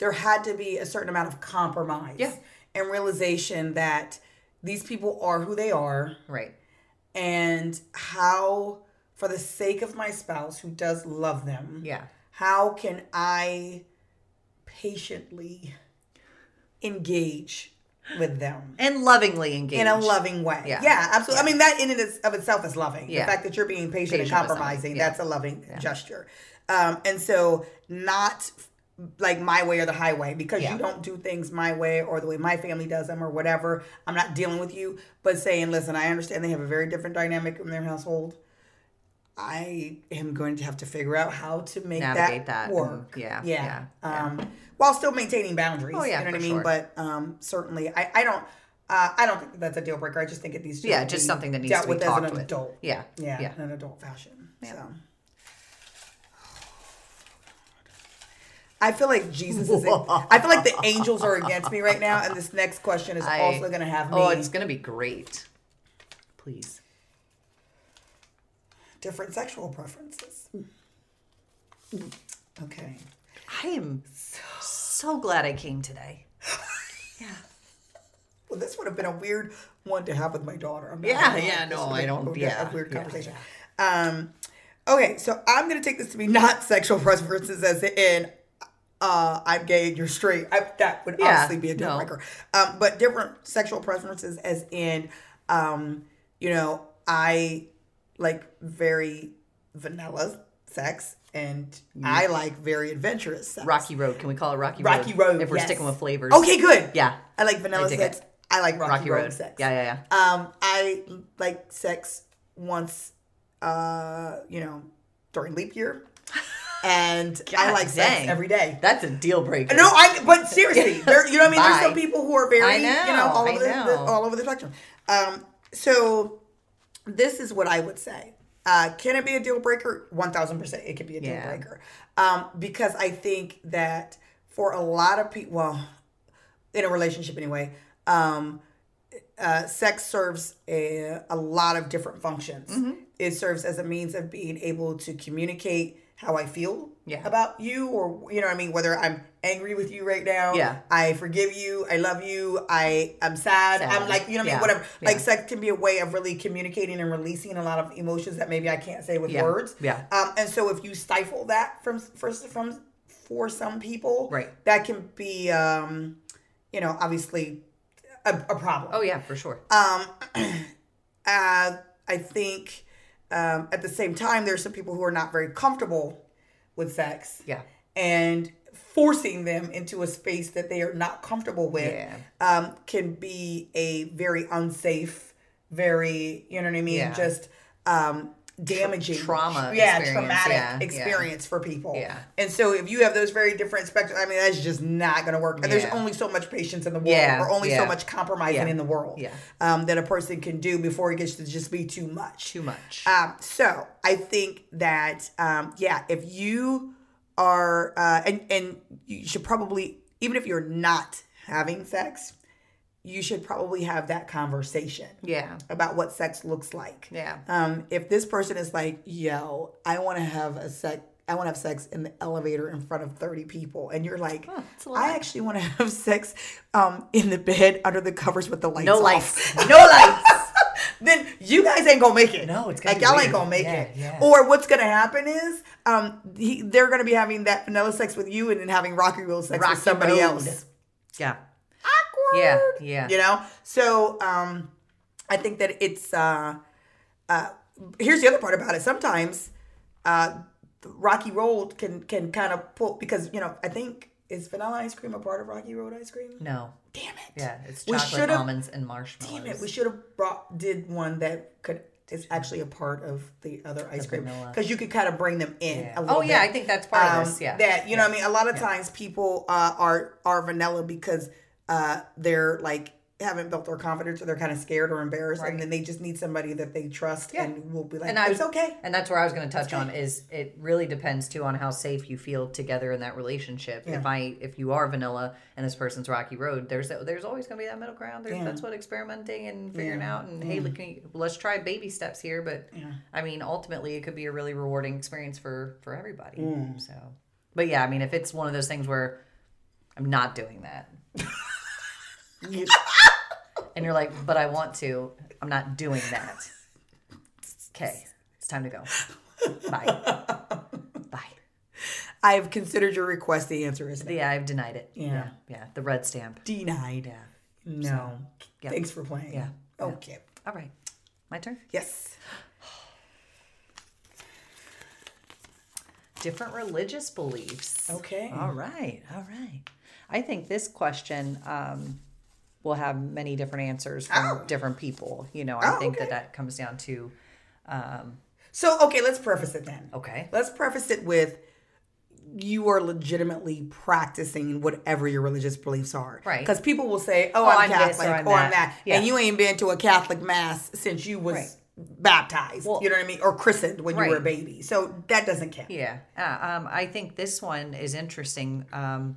there had to be a certain amount of compromise Yeah. and realization that these people are who they are Right. and how for the sake of my spouse who does love them Yeah. how can i patiently engage with them And lovingly engage in a loving way. Yeah. Yeah, absolutely. I mean, that in and of itself is loving. Yeah. The fact that you're being patient, Patient and compromising, yeah. that's a loving gesture. Um, and so, not like my way or the highway because Yeah. you don't do things my way or the way my family does them or whatever. I'm not dealing with you, but saying, listen, I understand they have a very different dynamic in their household. I am going to have to figure out how to make Navigate that, that, work. and- yeah, yeah. yeah, yeah. Um, while still maintaining boundaries. Oh, yeah, you know what I mean. sure. But um, certainly, I, I don't. Uh, I don't think that's a deal breaker. I just think it needs to Yeah, be just something that needs dealt to be with talked as an with. adult. Yeah. Yeah, Yeah. in an adult fashion. So. I feel like Jesus is. In, I feel like the angels are against me right now, and this next question is I- also going to have me Oh, it's gonna be great. Please. different sexual preferences. Okay. I am so glad I came today. Yeah. Well, this would have been a weird one to have with my daughter. Yeah, yeah, no, I don't- yeah, a weird yeah, conversation. Um, okay, so I'm gonna take this to be not sexual preferences as in uh, I'm gay and you're straight. I, that would Yeah, obviously be a deal no. breaker. Um, but different sexual preferences as in, um, you know, I like very vanilla sex and I like very adventurous sex. Rocky Road. Can we call it Rocky Road? Rocky Road. If we're yes. sticking with flavors. Okay, good. Yeah. I like vanilla I sex. it. I like Rocky, Rocky Road, Road. sex. Yeah, yeah, yeah, Um, I like sex once, uh, you know, during leap year, and I God like sex dang. every day. That's a deal breaker. No, I. But seriously, there. You know what I mean? There's some people who are very, I you know, know, all I over the, the all over the spectrum. Um, so this is what I would say. Uh, can it be a deal breaker? One thousand percent, it can be a deal Yeah. breaker. Um, because I think that for a lot of people, well, in a relationship anyway, um, uh, sex serves a, a lot of different functions. Mm-hmm. It serves as a means of being able to communicate how I feel Yeah. about you, or you know what I mean. Whether I'm angry with you right now, Yeah. I forgive you, I love you, I I'm sad, Sad. I'm like you know what I mean. Whatever. Yeah. Like sex can be a way of really communicating and releasing a lot of emotions that maybe I can't say with Yeah. words. Yeah. Um, and so if you stifle that from first from for some people, Right. that can be um, you know obviously a, a problem. Oh yeah, for sure. Um, uh, I think um, at the same time, there's some people who are not very comfortable with sex. Yeah. And forcing them into a space that they are not comfortable with Yeah. um, can be a very unsafe, very, you know what I mean? Yeah. Just um, damaging. trauma Yeah, experience, traumatic yeah, yeah. experience for people. Yeah. And so if you have those very different spectrum, I mean, that's just not going to work. And there's only so much patience in the world Yeah, or only so much compromising Yeah. in the world Yeah. um, that a person can do before it gets to just be too much. Too much. Um, so I think that um, yeah, if you are uh, and and you should probably even if you're not having sex, you should probably have that conversation yeah. about what sex looks like. Yeah. Um, if this person is like, yo, I want to have a sex. I want to have sex in the elevator in front of 30 people. And you're like. I actually want to have sex um, in the bed under the covers with the lights No off." lights. No lights. then you guys ain't gonna make it. No, it's gonna like y'all weird. ain't gonna make Yeah, it. yeah. Or what's gonna happen is, um, he, they're gonna be having that vanilla sex with you and then having rocky roll sex Rocky with somebody road. else. Yeah. Yeah, yeah. You know. So, um, I think that it's. Uh, uh, here's the other part about it. Sometimes, uh, Rocky Road can can kind of pull because you know I think is vanilla ice cream a part of Rocky Road ice cream? No. damn it. Yeah, it's chocolate almonds and marshmallows. Damn it. We should have brought did one that could is actually a part of the other ice cream because you could kind of bring them in. Yeah. A little Oh, yeah, bit. I think that's part of Um, this, yeah. that you know, Yeah. what I mean, a lot of times people uh, are are vanilla because uh, they're like haven't built their confidence or they're kind of scared or embarrassed, Right. and then they just need somebody that they trust Yeah. and will be like, and I, "It's okay." And that's where I was going to touch on is it really depends too on how safe you feel together in that relationship. If I if you are vanilla and this person's rocky road, there's there's always going to be that middle ground. There's, Yeah. That's what experimenting and figuring Yeah. out and hey, look, you- let's try baby steps here. But I mean, ultimately, it could be a really rewarding experience for for everybody. Mm. So, but yeah, I mean, if it's one of those things where I'm not doing that. and you're like, but I want to. I'm not doing that. Okay, it's time to go. Bye. Bye. I've considered your request. The answer is no. Yeah, I've denied it. Yeah. yeah, yeah. The red stamp. denied. Yeah. No. yeah. Thanks for playing. Yeah. Okay. All right, my turn. Yes. Different religious beliefs. Okay. All right. All right. I think this question um, will have many different answers from Oh. different people. You know, I Oh, think okay. that that comes down to, um, So okay, let's preface it then. okay. Let's preface it with you are legitimately practicing whatever your religious beliefs are. Right. Because people will say, oh, Oh, I'm, I'm Catholic or or I'm I'm, that. Yeah. And you ain't been to a Catholic mass since you was Right. baptized. Well- you know what I mean? Or christened when you were a baby. So that doesn't count. Yeah, uh, um, I think this one is interesting. Um,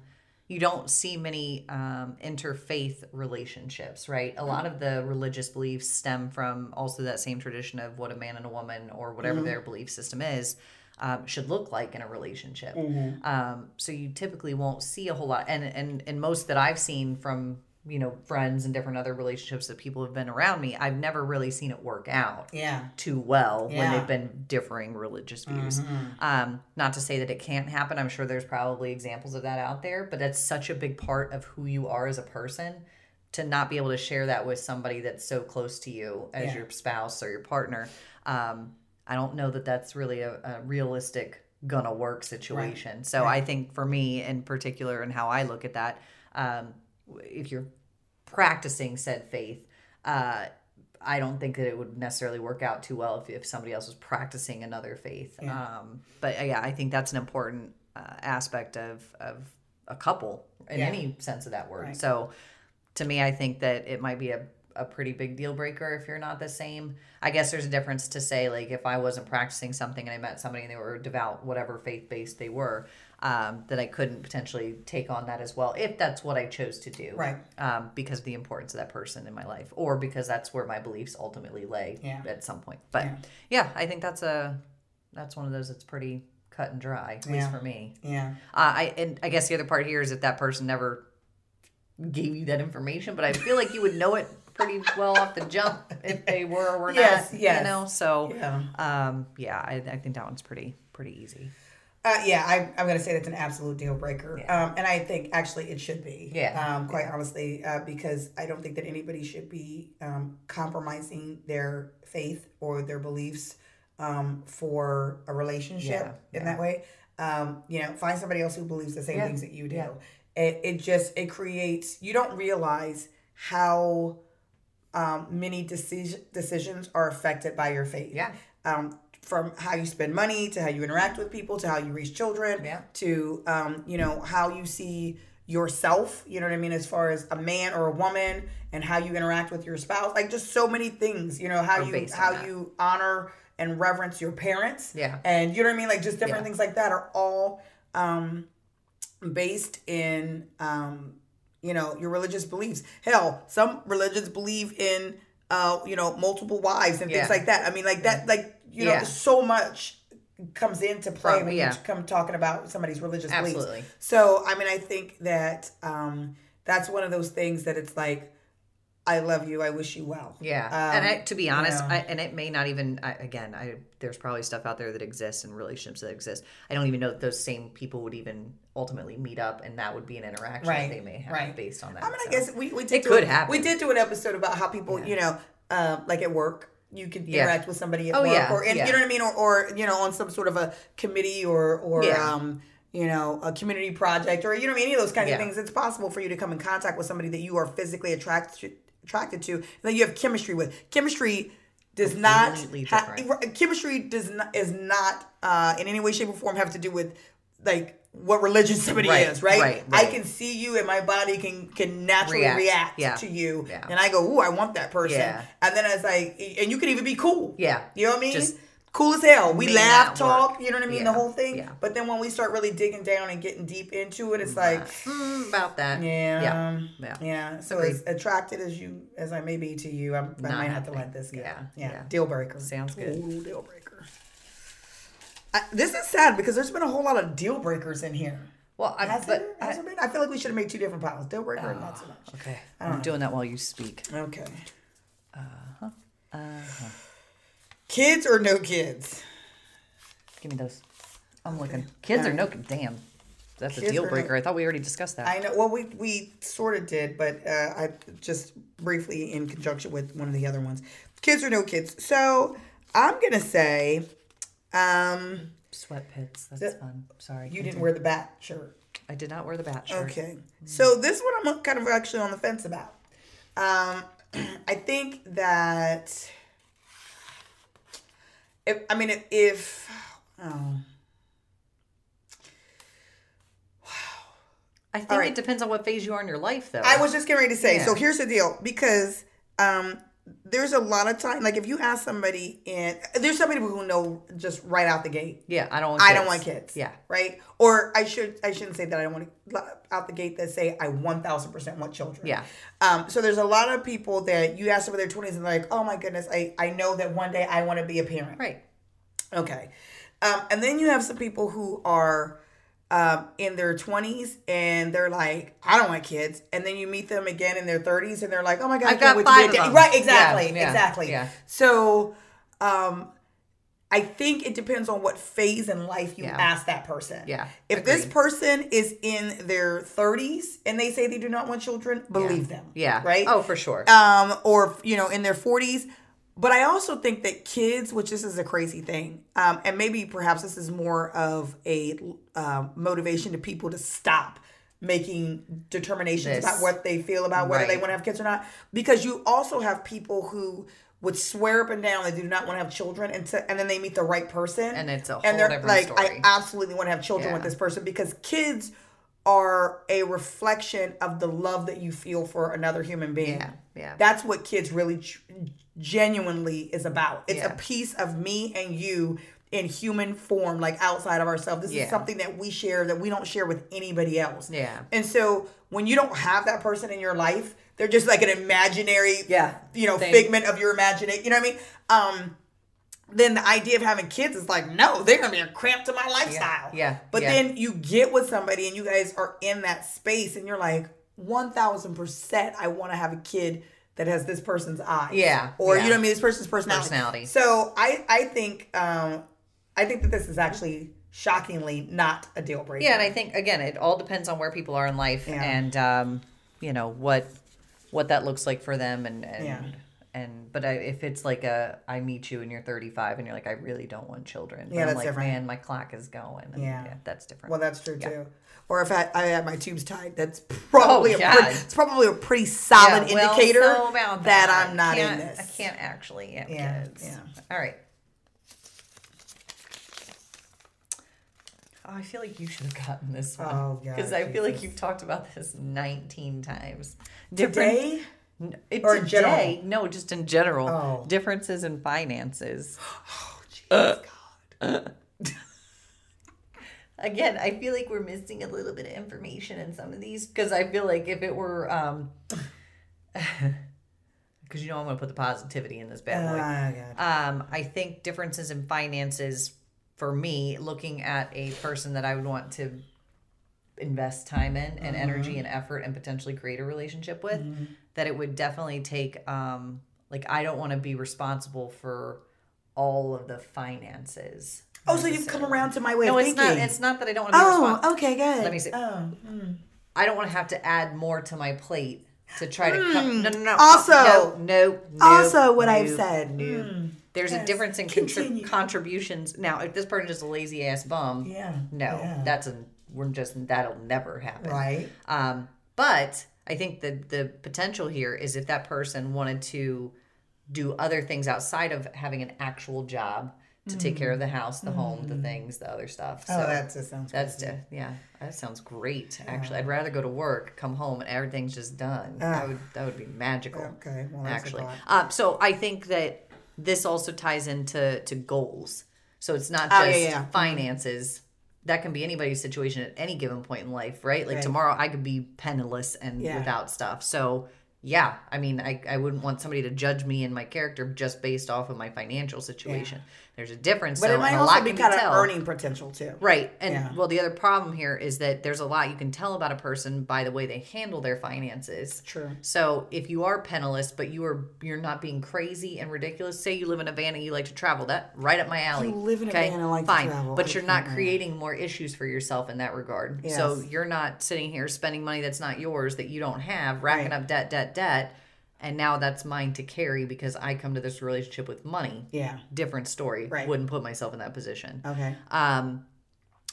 you don't see many um, interfaith relationships, right? A lot of the religious beliefs stem from also that same tradition of what a man and a woman, or whatever their belief system is, um, should look like in a relationship. Um, so you typically won't see a whole lot, and and and most that I've seen from you know friends and different other relationships that people have been around me, I've never really seen it work out Yeah. too well when they've been differing religious views. Um, not to say that it can't happen. I'm sure there's probably examples of that out there, but that's such a big part of who you are as a person to not be able to share that with somebody that's so close to you as Yeah. your spouse or your partner. Um, I don't know that that's really a, a realistic gonna work situation. So I think for me in particular and how I look at that, um, if you're practicing said faith, uh, I don't think that it would necessarily work out too well if, if somebody else was practicing another faith. Um, but uh, yeah, I think that's an important uh, aspect of, of a couple in Yeah. any sense of that word. Right. So to me, I think that it might be a, a pretty big deal breaker if you're not the same. I guess there's a difference to say, like, if I wasn't practicing something and I met somebody and they were devout, whatever faith based they were, um, that I couldn't potentially take on that as well if that's what I chose to do. Right. Um, because of the importance of that person in my life, or because that's where my beliefs ultimately lay Yeah. at some point. But yeah. I think that's a that's one of those that's pretty cut and dry, at least for me. Yeah. Uh, I and I guess the other part here is if that person never gave you that information, but I feel like you would know it pretty well off the jump if they were or were Yes, not. yes. You know, so Yeah. um, yeah, I, I think that one's pretty pretty easy. Uh, yeah, I, I'm going to say that's an absolute deal breaker. Yeah. Um, and I think actually it should be. Yeah. Um, quite honestly, uh, because I don't think that anybody should be um, compromising their faith or their beliefs um, for a relationship Yeah, in that way. Um, you know, find somebody else who believes the same Yeah, things that you do. yeah. It, it just, it creates, you don't realize how um, many decision, decisions are affected by your faith Yeah. um, from how you spend money to how you interact with people to how you raise children Yeah. to um, you know how you see yourself you know what i mean as far as a man or a woman and how you interact with your spouse like just so many things you know how Are you how you honor and reverence your parents Yeah. and you know what i mean like just different Yeah. things like that are all um, based in um, you know your religious beliefs. Hell some religions believe in uh, you know multiple wives and Yeah. things like that. I mean like that like you know so much comes into play From- when you come talking about somebody's religious Absolutely. beliefs so i mean i think that um, that's one of those things that it's like i love you i wish you well Yeah, Um, and I, to be honest, know. I, and it may not even. I, again, I there's probably stuff out there that exists and relationships that exist. I don't even know that those same people would even ultimately meet up, and that would be an interaction Right, they may have right. based on that. I mean, I guess we, we did It do could a- happen. We did do an episode about how people, you know, uh, like at work, you could Yeah. interact with somebody at Oh, work, yeah, or and, yeah. you know what I mean, or, or you know, on some sort of a committee or or Yeah. um, you know, a community project or you know any of those kinds Yeah. of things, it's possible for you to come in contact with somebody that you are physically attracted attracted to and that you have chemistry with. Chemistry does not ha- chemistry does not is not uh, in any way, shape, or form have to do with like what religion somebody Right, is, right? right, I can see you and my body can can naturally react, React, yeah, to you, yeah. and I go, "Ooh, I want that person." Yeah. And then it's like, and you can even be cool. Yeah. you know what I mean? Just cool as hell. We laugh, talk. work. You know what I mean? Yeah, The whole thing. yeah. But then when we start really digging down and getting deep into it, it's like, Mm, about that. yeah, Yeah. yeah, Yeah. So as attracted as you as I may be to you, I'm, I Not might have to let this go. Yeah, yeah, deal breaker. Sounds good. Total deal breaker. I, this is sad because there's been a whole lot of deal breakers in here. Well, I, Has but there? I- there been? I feel like we should have made two different piles. Deal breaker and not so much. okay. I'm doing that while you speak. Okay. Uh huh. Uh-huh. Kids or no kids? Give me those. I'm looking. Kids are no kids? damn. That's Kids a deal are no- breaker. I thought we already discussed that. I know. Well, we we sort of did, but uh, I just briefly in conjunction with one of the other ones. Kids or no kids. So I'm gonna say, um, Sweat pits. That's That- fun. Sorry. you didn't wear the bat shirt. I did not wear the bat shirt. Okay. So this one I'm kind of actually on the fence about. Um, I think that if I mean if, if oh I think right. it depends on what phase you are in your life, though. I was just getting ready to say. So here's the deal, because um, there's a lot of time. Like if you ask somebody, and there's some people who know just right out the gate, yeah, I don't want. I Kids. don't want kids. Yeah. Right. Or I should I shouldn't say that I don't want to out the gate that say I one thousand percent want children. Yeah. Um. So there's a lot of people that you ask them in their twenties and they're like, oh my goodness, I I know that one day I want to be a parent. Right. Okay. Um, and then you have some people who are um, in their 20s and they're like, I don't want kids. And then you meet them again in their 30s and they're like, oh my God, I I've can't got wait five to be a of dad. them. Right, exactly. Yeah, yeah, exactly. yeah. So um, I think it depends on what phase in life you ask that person. Yeah, If this person is in their 30s and they say they do not want children, believe them. Yeah. Right? Oh, for sure. um, or you know, in their forties. But I also think that kids, which this is a crazy thing, um, and maybe perhaps this is more of a um, motivation to people to stop making determinations This. about what they feel about whether they want to have kids or not. Because you also have people who would swear up and down they do not want to have children, and to, and then they meet the right person, And it's a whole and they're like, story. I absolutely want to have children with this person because kids are a reflection of the love that you feel for another human being. Yeah, yeah. That's what kids really tr- genuinely is about. It's a piece of me and you in human form, like outside of ourselves. This Yeah. is something that we share that we don't share with anybody else. Yeah. And so when you don't have that person in your life, they're just like an imaginary, Yeah. you know, Thing. figment of your imagination. You know what I mean? Um, then the idea of having kids is like, no, they're gonna be a cramp to my lifestyle. yeah, But yeah. then you get with somebody and you guys are in that space and you're like, one thousand percent, I want to have a kid that has this person's eyes. Yeah, Or yeah. you know what I mean? This person's personality. Personality. So I I think um I think that this is actually shockingly not a deal breaker. Yeah, and I think again, it all depends on where people are in life Yeah. and um, you know what what that looks like for them, and and Yeah. and but I, if it's like a I meet you and you're 35 and you're like I really don't want children, but Yeah, I'm that's like different. man, my clock is going. And Yeah. that's different. Well, that's true too. Or if I, I had my tubes tied, that's oh, probably Oh, a pretty, it's probably a pretty solid Yeah, well, indicator so that, that. I'm not in this. I can't actually have Yeah, kids. yeah. All right. Oh, I feel like you should have gotten this one. Oh, Because I feel like you've talked about this 19 times. Today? It, Or today, no, just in general. Oh. Differences in finances. Oh, Jesus God. Again, I feel like we're missing a little bit of information in some of these because I feel like if it were, um, because you know I'm going to put the positivity in this bad boy. God. Um, I think differences in finances for me, looking at a person that I would want to invest time in and energy and effort and potentially create a relationship with, that it would definitely take, um, like, I don't want to be responsible for all of the finances. Oh, so you've come around to my way No, it's thinking. not. It's not that I don't want to be responsible. oh, okay, good. Let me see. Oh. I don't want to have to add more to my plate to try to come. No, no, no. Hmm. Also- no, no, no, also what I've no, said. No. Hmm. There's a difference in Continue. contri- contributions. Now, if this person is a lazy ass bum, Yeah. no, Yeah. that's a we're just that'll never happen. Right. Um, but I think the the potential here is if that person wanted to do other things outside of having an actual job to take care of the house, the home, the things, the other stuff. So Mm. oh, that just sounds. that's yeah, that sounds great. Actually, I'd rather go to work, come home, and everything's just done. that would that would be magical. Okay, well, actually, um, so I think that this also ties into to goals. So it's not Oh, just yeah, yeah. finances. That can be anybody's situation at any given point in life, right? Like Right. tomorrow, I could be penniless and Yeah. without stuff. So yeah, I mean, I, I wouldn't want somebody to judge me and my character just based off of my financial situation. There's a difference. But so, it might a also lot be can kind of tell. earning potential too. Right. And Yeah. well, the other problem here is that there's a lot you can tell about a person by the way they handle their finances. True. So if you are penniless, but you are you're not being crazy and ridiculous, say you live in a van and you like to travel, that right up my alley. You live in a van and like to fine. travel. But you're not creating more issues for yourself in that regard. So you're not sitting here spending money that's not yours that you don't have, racking Right. up debt, debt, debt, and now that's mine to carry because I come to this relationship with money. Yeah. Different story. Right. Wouldn't put myself in that position. Okay. Um,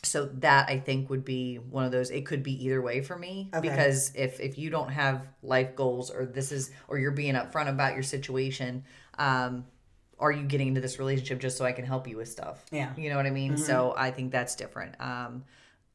so that I think would be one of those. It could be either way for me Okay. because if if you don't have life goals or this is or you're being upfront about your situation, um, are you getting into this relationship just so I can help you with stuff? Yeah. you know what I mean. So I think that's different. Um,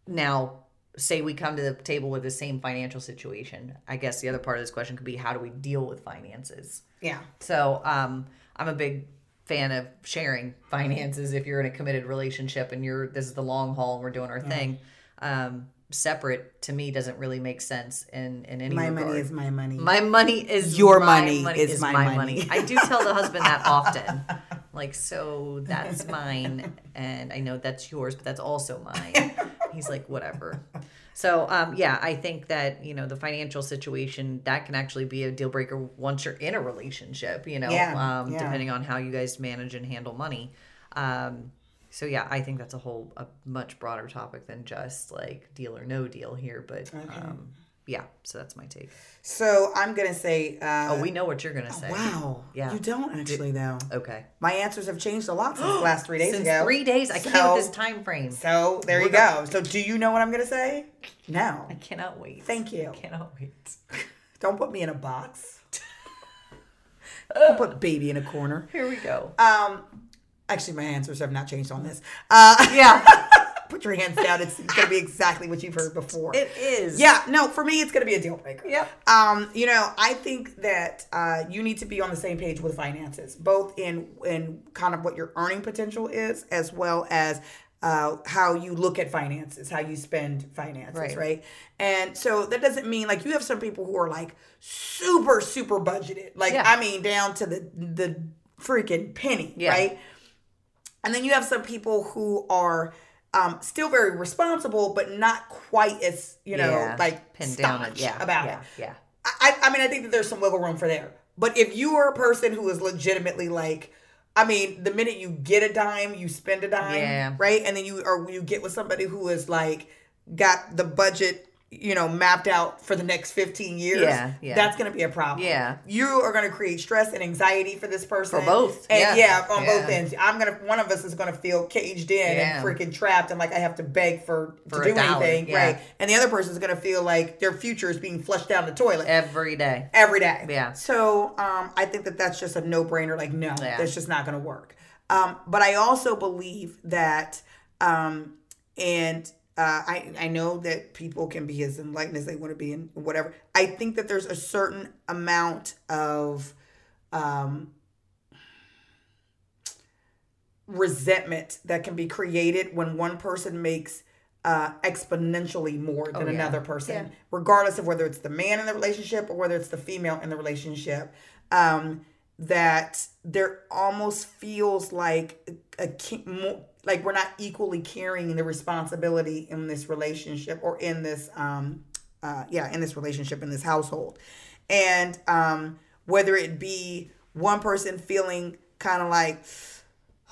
now. Say we come to the table with the same financial situation. I guess the other part of this question could be how do we deal with finances? Yeah. So um, I'm a big fan of sharing finances if you're in a committed relationship and you're this is the long haul and we're doing our thing. Um, separate to me doesn't really make sense in in any My regard. money is my money. my money is Your my money is my money. I do tell the husband that often. Like, so that's mine, and I know that's yours, but that's also mine. He's like, whatever. So, um, yeah, I think that you know the financial situation that can actually be a deal breaker once you're in a relationship. You know, Yeah, um, yeah. depending on how you guys manage and handle money. Um, so yeah, I think that's a whole a much broader topic than just like deal or no deal here. But um, yeah, so that's my take. So I'm gonna say. Uh, Oh, we know what you're gonna say. Wow. Yeah. You don't actually though. Okay. My answers have changed a lot since the last three days Since ago. three days, I can't So- with this time frame. So there you go. So do you know what I'm gonna say? No. I cannot wait. Thank you. I Cannot wait. Don't put me in a box. Don't put baby in a corner. Here we go. Um, actually, my answers have not changed on this. Uh, yeah, put your hands down. It's gonna be exactly what you've heard before. it is. Yeah, no, for me, it's going to be a deal breaker. Yep. Um, you know, I think that uh, you need to be on the same page with finances, both in in kind of what your earning potential is, as well as uh, how you look at finances, how you spend finances, Right. right. And so that doesn't mean like you have some people who are like super super budgeted, like Yeah. I mean down to the the freaking penny, Yeah. right? And then you have some people who are um, still very responsible, but not quite as you know Yeah. like Pinned down. Yeah. about yeah, it. Yeah. I, I mean, I think that there's some wiggle room for there. But if you are a person who is legitimately like, I mean, the minute you get a dime, you spend a dime, Yeah. right? And then you or you get with somebody who is like got the budget, you know, mapped out for the next 15 years. Yeah, yeah. That's going to be a problem. Yeah. You are going to create stress and anxiety for this person. For both, And yeah. yeah, on Yeah. both ends. I'm going to one of us is going to feel caged in and freaking trapped and like I have to beg for, For to do dollar, anything, right? And the other person is going to feel like their future is being flushed down the toilet Every day. every day. Yeah. So um, I think that that's just a no brainer. Like, no, that's just not going to work. Um, but I also believe that, um, and uh, I I know that people can be as enlightened as they want to be and whatever. I think that there's a certain amount of um, resentment that can be created when one person makes uh, exponentially more than Oh, yeah. another person, Yeah. regardless of whether it's the man in the relationship or whether it's the female in the relationship. Um, that there almost feels like a, mo- like we're not equally carrying the responsibility in this relationship or in this um uh yeah in this relationship in this household and um whether it be one person feeling kind of like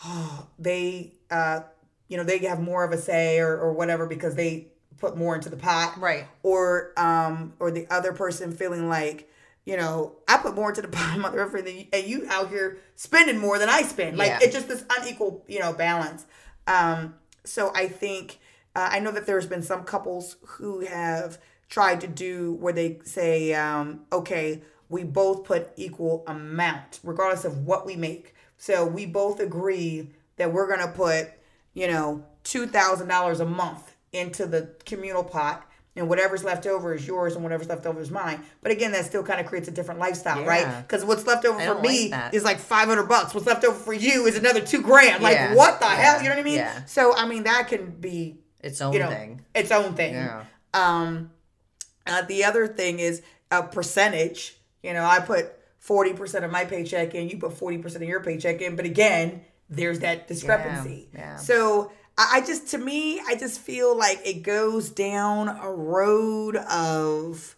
oh, they uh you know they have more of a say or, or whatever because they put more into the pot Right. or um or the other person feeling like you know i put more into the pot than you, and you out here spending more than i spend like Yeah. it's just this unequal you know balance um so i think uh, I know that there's been some couples who have tried to do where they say, um, okay, we both put equal amount, regardless of what we make. So we both agree that we're gonna put, you know, two thousand dollars a month into the communal pot and whatever's left over is yours and whatever's left over is mine. But again, that still kind of creates a different lifestyle, Yeah. right? Because what's left over for me like is like 500 bucks. What's left over for you is another two grand. Like, Yeah. what the Yeah. hell? You know what I mean? Yeah. So, I mean, that can be, Its own you know, thing. its own thing. Yeah. Um, uh, the other thing is a percentage. You know, I put 40% of my paycheck in, you put 40% of your paycheck in. But again, there's that discrepancy. yeah. So I, just, to me, I just feel like it goes down a road of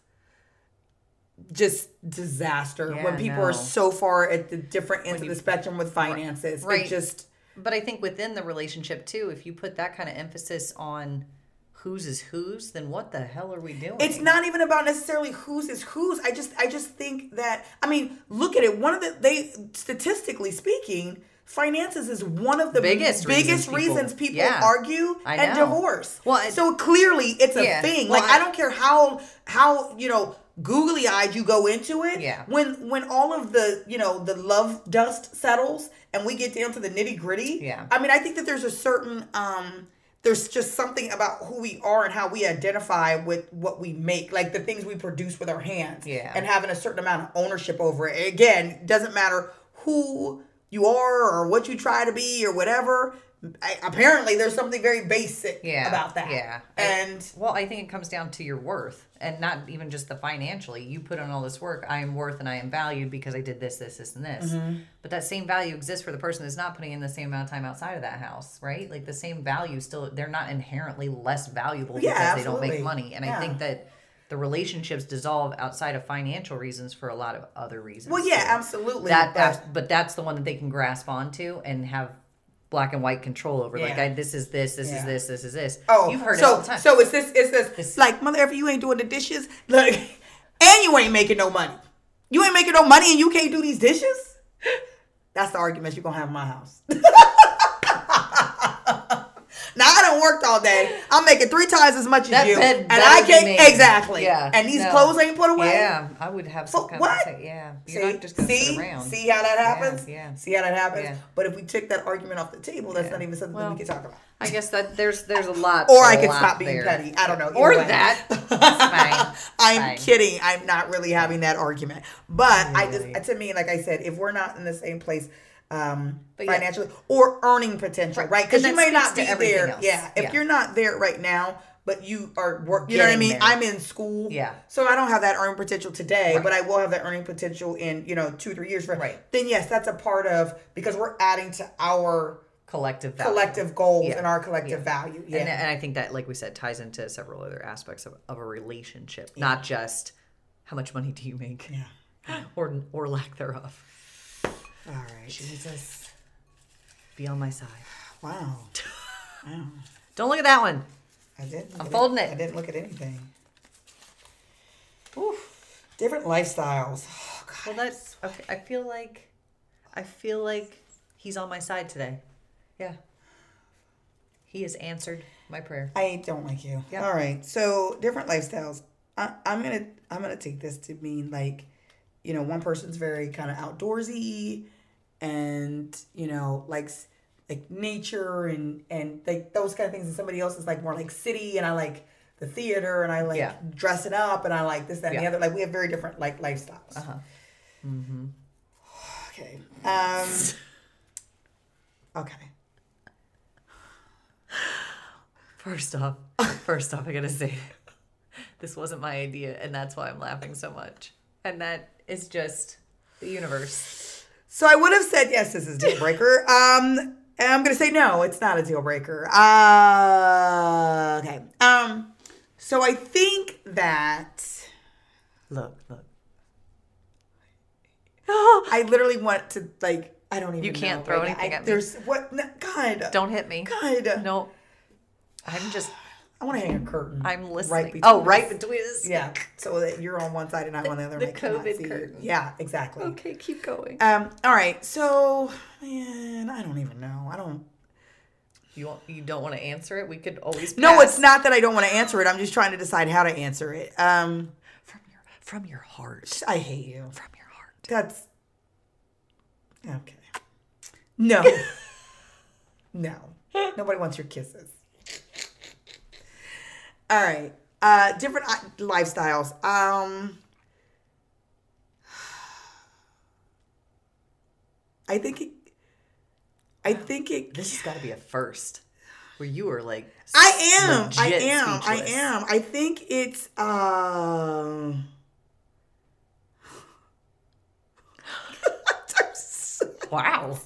just disaster Yeah, when people no. are so far at the different ends of the spectrum with finances. Right. It just, But I think within the relationship too, if you put that kind of emphasis on whose is whose, then what the hell are we doing? it's not even about necessarily whose is whose. I just I just think that I mean, look at it. One of the they statistically speaking, finances is one of the Biggest biggest reasons reasons people- yeah. argue and divorce. Well, it- so clearly it's a Yeah. thing. Well, like I, I- don't care how how you know googly eyed you go into it. Yeah. When when all of the you know the love dust settles and we get down to the nitty gritty. Yeah. I mean, I think that there's a certain um there's just something about who we are and how we identify with what we make, like the things we produce with our hands. Yeah. And having a certain amount of ownership over it. Again, doesn't matter who you are or what you try to be or whatever. I, apparently, there's something very basic yeah, about that. Yeah. And well, I think it comes down to your worth and not even just the financially. You put in all this work. I am worth and I am valued because I did this, this, this, and this. Mm-hmm. But that same value exists for the person that's not putting in the same amount of time outside of that house, right? Like the same value still, they're not inherently less valuable Yeah, because they don't make money. And Yeah. I think that the relationships dissolve outside of financial reasons for a lot of other reasons. well, yeah, too. absolutely. that but- that's, but that's the one that they can grasp onto and have black and white control over like I, this is this this Yeah. is this this is this Oh, you've heard so, it all the time So it's this, it's this, This- like, mother, if you ain't doing the dishes, look, and you ain't making no money. You ain't making no money and you can't do these dishes? That's the argument you're going to have in my house. now, I don't worked all day. I'm making three times as much as you. bed and I can't, made. exactly. yeah And these no. clothes ain't put away. yeah I would have some kind what? of yeah you're See, not just see, around see how that happens? yeah. See how that happens? Yeah. But if we took that argument off the table, that's Yeah. not even something that Well, we can talk about. I guess that there's there's a lot Or I a could stop being there. petty. I don't know. or way. that fine I'm Fine. kidding. I'm not really having that argument. But I just, to me, like I said, if we're not in the same place um, But yeah. financially or earning potential, Right. right? Because And you may not be there. else. Yeah. If Yeah. you're not there right now, but you are work, you know what I mean? there. I'm in school. Yeah. So I don't have that earning potential today, Right. but I will have that earning potential in, you know, two, three years. For, Right. Then yes, that's a part of because we're adding to our collective value. collective goals Yeah. and our collective Yeah. value. Yeah. And, and I think that, like we said, ties into several other aspects of, of a relationship, not just how much money do you make, yeah. or or lack thereof. All right. Jesus, be on my side. Wow. Wow. Don't look at that one. I didn't. I'm folding it. it. I didn't look at anything. Oof. Different lifestyles. Oh, God. Well, that's okay. I feel like, I feel like he's on my side today. Yeah. He has answered my prayer. I don't like you. Yeah. All right. So different lifestyles. I, I'm gonna I'm gonna take this to mean like, you know, one person's very kind of outdoorsy, and you know likes like nature and and like those kind of things, and somebody else is like more like city, and I like the theater, and I like Yeah. dressing up, and I like this that and the other. Like we have very different like lifestyles. Uh-huh. Okay. Um. Okay. First off, first off, I gotta say, this wasn't my idea, and that's why I'm laughing so much. And that is just the universe. So I would have said yes, this is a deal breaker. Um, and I'm gonna say no, it's not a deal breaker. Uh, okay. Um, so I think that Look, look. I literally want to like I don't even. You can't know throw right now. anything I- at me. There's what? No, God. Don't hit me. God. No. I'm just. I want to hang a curtain. I'm listening. between oh, us. right between us. Yeah. So that you're on one side and I'm on the other. the and I cannot COVID you. curtain. Yeah. Exactly. Okay, keep going. Um. All right. So, man, I don't even know. I don't. You want you don't want to answer it? We could always No, it's not that I don't want to answer it. I'm just trying to decide how to answer it. Um, from your from your heart. I hate you. From your heart. That's okay. No, no, nobody wants your kisses. All right, uh, different uh, lifestyles. Um, I think it. I think it. This has got to be a first. Where you were like I am. I am. I am. I think it's. Um, Wow.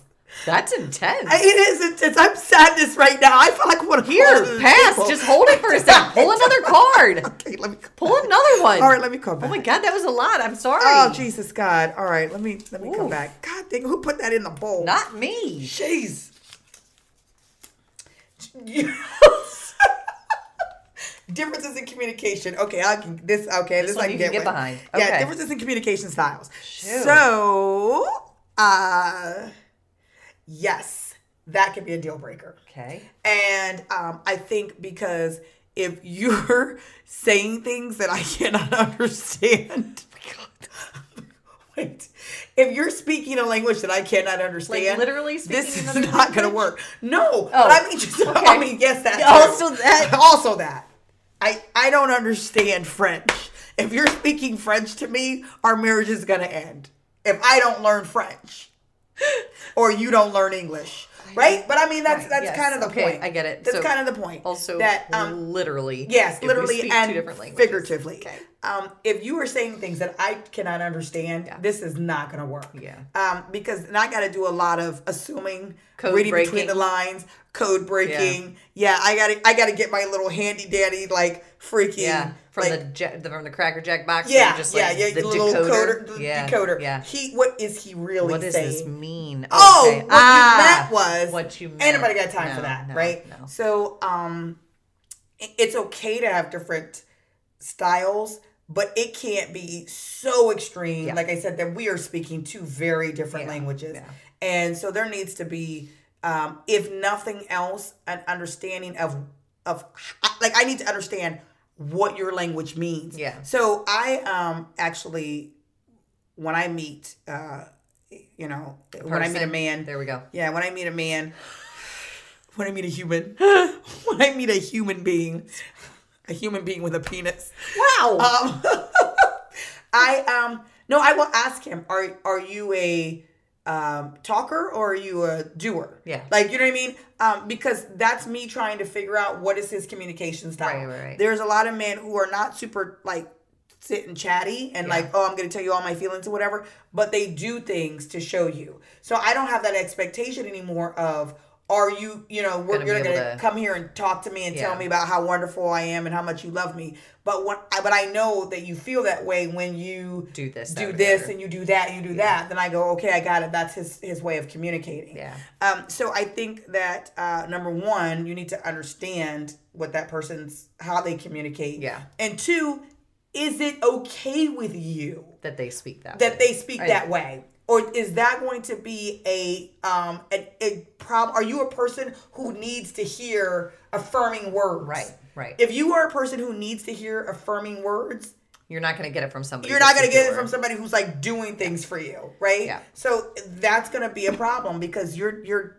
That's intense. it is intense. I'm sadness right now. I feel like of Here, pass. people. Just hold it for a second. Pull another card. Okay, let me Pull another one. All right, let me come back. Oh my god, that was a lot. I'm sorry. Oh Jesus God! All right, let me let me come back. God dang, who put that in the bowl? Not me. Jeez. differences in communication. Okay, I can this. Okay, this, one I you can get, get behind. Yeah, differences in communication styles. Shoot. So, uh, yes, that could be a deal breaker. Okay. And um, I think because if you're saying things that I cannot understand, wait, if you're speaking a language that I cannot understand, literally speaking this is not going to work. No, but I mean, just, I mean, yes, that Also that. also that. I I don't understand French. If you're speaking French to me, our marriage is going to end. If I don't learn French, or you don't learn English. Right, but I mean that's Right, that's yes, kind of the okay, point. I get it. That's So, kind of the point. Also, that um, literally. Yes, literally and two different languages. figuratively. Okay. Um, if you are saying things that I cannot understand, Yeah. this is not going to work. Yeah. Um, because and I got to do a lot of assuming, Code reading between the lines, code breaking. Yeah, I got to I got to get my little handy dandy like freaking Yeah, from like, the, the from the Cracker Jack box. yeah, just yeah, like yeah, the little decoder. coder, the yeah, decoder. Yeah. He, what is he really saying? What does saying? this mean? Oh, Okay. what ah, you meant was what you meant. Ain't nobody got time for that, no, right? no. So, um, it's okay to have different styles, but it can't be so extreme. Yeah. Like I said, that we are speaking two very different Yeah, languages, yeah. and so there needs to be, um, if nothing else, an understanding of of like I need to understand what your language means. Yeah. So I um actually when I meet uh you know when I meet a man There we go. yeah, when I meet a man, when I meet a human, when I meet a human being, a human being with a penis. Wow. Um, I um no, I will ask him. Are are you a um, talker or are you a doer? Yeah. like you know what I mean. Um, because that's me trying to figure out what is his communication style. Right, right, right. There's a lot of men who are not super like sit and chatty and Yeah. like oh i'm gonna tell you all my feelings or whatever but they do things to show you so i don't have that expectation anymore of are you you know we're Gonna you're gonna to- come here and talk to me and tell me about how wonderful i am and how much you love me but when I, but i know that you feel that way when you Do this, do this and you do that and you do that then i go okay i got it that's his his way of communicating Yeah. um, so I think that uh, number one, you need to understand what that person's how they communicate. Yeah. And two, is it okay with you that they speak that. that way. they speak that way? Or is that going to be a um a, a problem? Are you a person who needs to hear affirming words? Right, right. If you are a person who needs to hear affirming words, You're not going to get it from somebody. you're not going to get it from somebody who's like doing things for you, right? Yeah. So that's going to be a problem because you're you're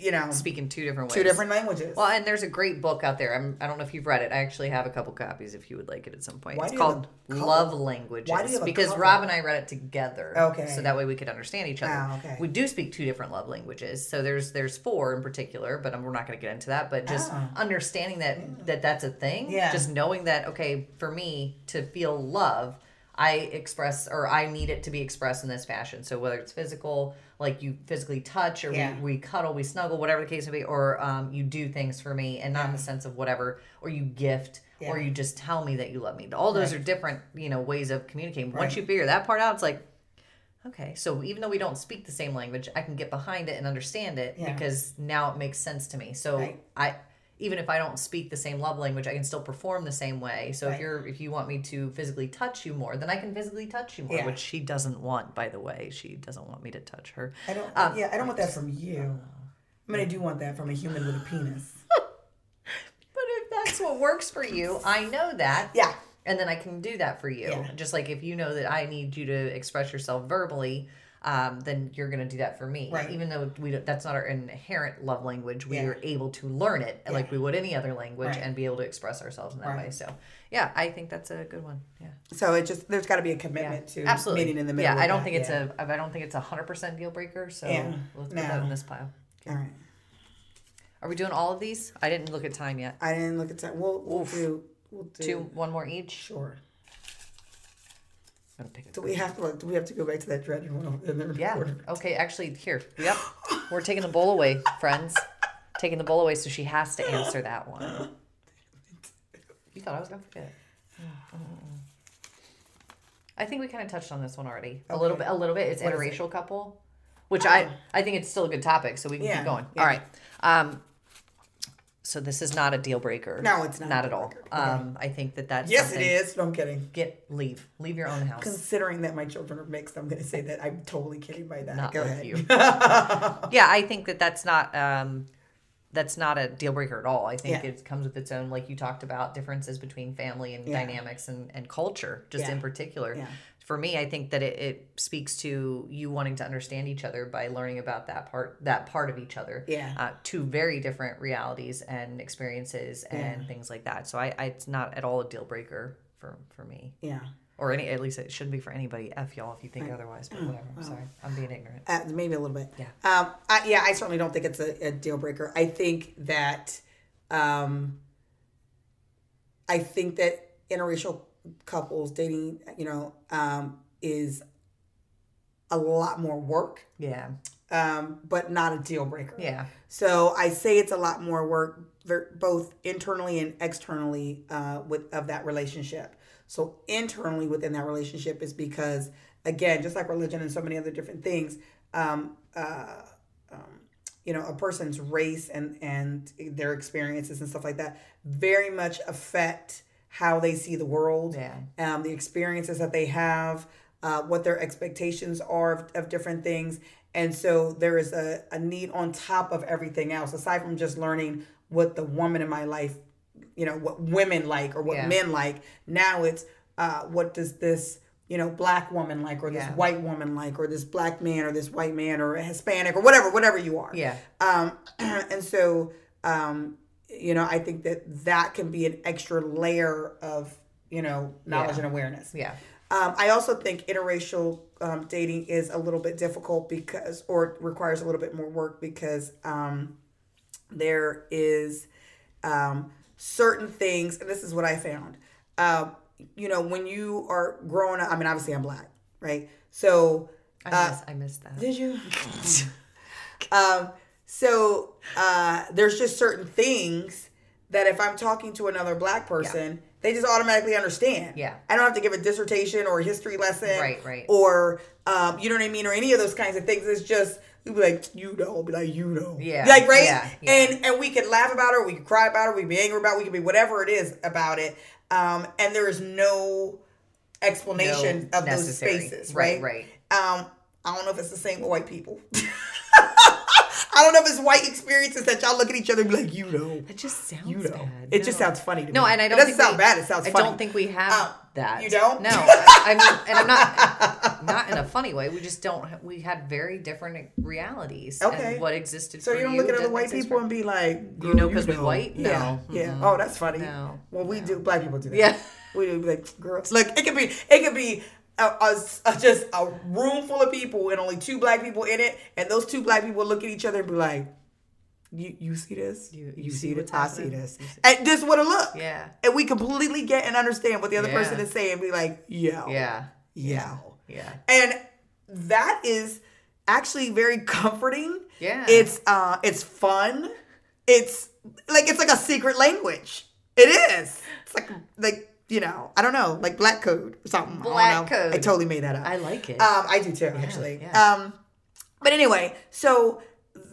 you know speaking two different ways. two different languages. Well, and there's a great book out there. I'm, I don't know if you've read it. I actually have a couple copies if you would like it at some point. Why it's do called? Love Languages. Why do you have because? Rob and I read it together. Okay. So that way we could understand each other. Ah, okay. We do speak two different love languages. So there's there's four in particular, but we're not going to get into that. But just Ah. understanding that that that's a thing. Yeah. Just knowing that okay, for me to feel love. I express or I need it to be expressed in this fashion. So whether it's physical, like you physically touch, or Yeah. we, we cuddle, we snuggle, whatever the case may be, or um, you do things for me, and not in the sense of whatever, or you gift, or you just tell me that you love me. All those Right. are different, you know, ways of communicating. Once Right. you figure that part out, it's like, okay, so even though we don't speak the same language, I can get behind it and understand it Yeah. because now it makes sense to me. So Right. I. Even if I don't speak the same love language, I can still perform the same way. So if you're if you want me to physically touch you more, then I can physically touch you more, Yeah. which she doesn't want, by the way. She doesn't want me to touch her. I don't. Um, yeah, I don't want that from you. I mean, I do want that from a human with a penis. But if that's what works for you, I know that. Yeah. And then I can do that for you. Yeah. Just like if you know that I need you to express yourself verbally, um, then you're going to do that for me. Right. Even though we don't, that's not our inherent love language, we Yeah. are able to learn it like we would any other language Right. and be able to express ourselves in that Right. way. So, yeah, I think that's a good one. Yeah. So it just there's got to be a Yeah. commitment to Absolutely. meeting in the middle. Yeah, I don't that, think it's a I don't think it's a hundred percent deal breaker. So Yeah. let's put No. that in this pile. All right. Are we doing all of these? I didn't look at time yet. I didn't look at time. We'll we'll do we'll do Two, one more each. Sure. Gonna pick Do we have to? Do we have to go back to that dreaded one in the Yeah. Okay. Actually, here. Yep. We're taking the bowl away, friends. Taking the bowl away, so she has to answer that one. You thought I was gonna forget. I think we kind of touched on this one already. A little bit. A little bit. It's What is it? interracial couple, which I I think it's still a good topic, so we can Yeah, keep going. yeah. All right. Um. So this is not a deal breaker. No, it's not Not at all. Um. I think that that's Yes, it is. No, I'm kidding. Get leave. Leave your own house. Considering that my children are mixed, I'm going to say that I'm totally kidding by that. Not Go with ahead. you. yeah, I think that that's not um, that's not a deal breaker at all. I think Yeah. it comes with its own, like you talked about, differences between family and Yeah. dynamics and, and culture, just Yeah. in particular. For me, I think that it, it speaks to you wanting to understand each other by learning about that part that part of each other. Yeah. Uh, two very different realities and experiences and Yeah. things like that. So I, I it's not at all a deal breaker for for me. yeah. Or any at least it shouldn't be for anybody. F y'all if you think otherwise, Mm, but whatever. I'm sorry. I'm being ignorant. Uh, maybe a little bit. Yeah. Um. I, yeah. I certainly don't think it's a, a deal breaker. I think that, um, I think that interracial couples dating, you know, um, is a lot more work, Yeah. um, but not a deal breaker. Yeah. So I say it's a lot more work, both internally and externally, uh, with of that relationship. So internally within that relationship is because, again, just like religion and so many other different things, um, uh, um, you know, a person's race and and their experiences and stuff like that very much affect how they see the world, Yeah. um, the experiences that they have, uh, what their expectations are of, of different things. And so there is a, a need on top of everything else, aside from just learning what the woman in my life, you know, what women like or what Yeah. men like. Now it's uh, what does this, you know, black woman like or this Yeah. white woman like or this black man or this white man or a Hispanic or whatever, whatever you are. Yeah. Um, and so, um, you know, I think that that can be an extra layer of, you know, knowledge Yeah. and awareness. Yeah. Um, I also think interracial um, dating is a little bit difficult because, or requires a little bit more work because um, there is um, certain things, and this is what I found. Um, you know, when you are growing up, I mean, obviously I'm black, right? So, I, uh, miss, I missed that. did you? um, so uh, there's just certain things that if I'm talking to another black person, they just automatically understand. Yeah. I don't have to give a dissertation or a history lesson. Right, right. Or um, you know what I mean, or any of those kinds of things. It's just we'd be like, you know, be like, you know. Yeah, Like right? yeah, yeah. And and we could laugh about it, we could cry about it, we could be angry about it, we could be whatever it is about it. Um, and there is no explanation No of those necessary. spaces, Right, right? right. Um, I don't know if it's the same with white people. I don't know if it's white experiences that y'all look at each other and be like, you know. It just sounds You know. bad. It just sounds funny to No, me. No, and I don't It doesn't think sound we- bad, it sounds I funny. don't think we have Um, that. you don't? No, I mean, and I'm not not in a funny way. We just don't. We had very different realities. Okay. And what existed. So for you don't look at other white people for- and be like, You know because we white? No. Yeah, yeah. Mm-mm. Oh, that's funny. No. Well, we do. Black people do that. Yeah. we do be like, girls. Look, it could be, it could be. A, a- a- just a room full of people and only two black people in it, and those two black people look at each other and be like, "You, you see this? You- you see, see this? I see this." And this would have looked. Yeah. and we completely get and understand what the other Yeah. person is saying. and Be like, "Yo, Yeah. yeah, Yeah. and that is actually very comforting. Yeah. It's uh it's fun. It's like it's like a secret language. It is. It's like like you know, I don't know, like black code or something. I don't Black know. code. I totally made that up. I like it. Um, I do too, actually. yeah. Um, but anyway, so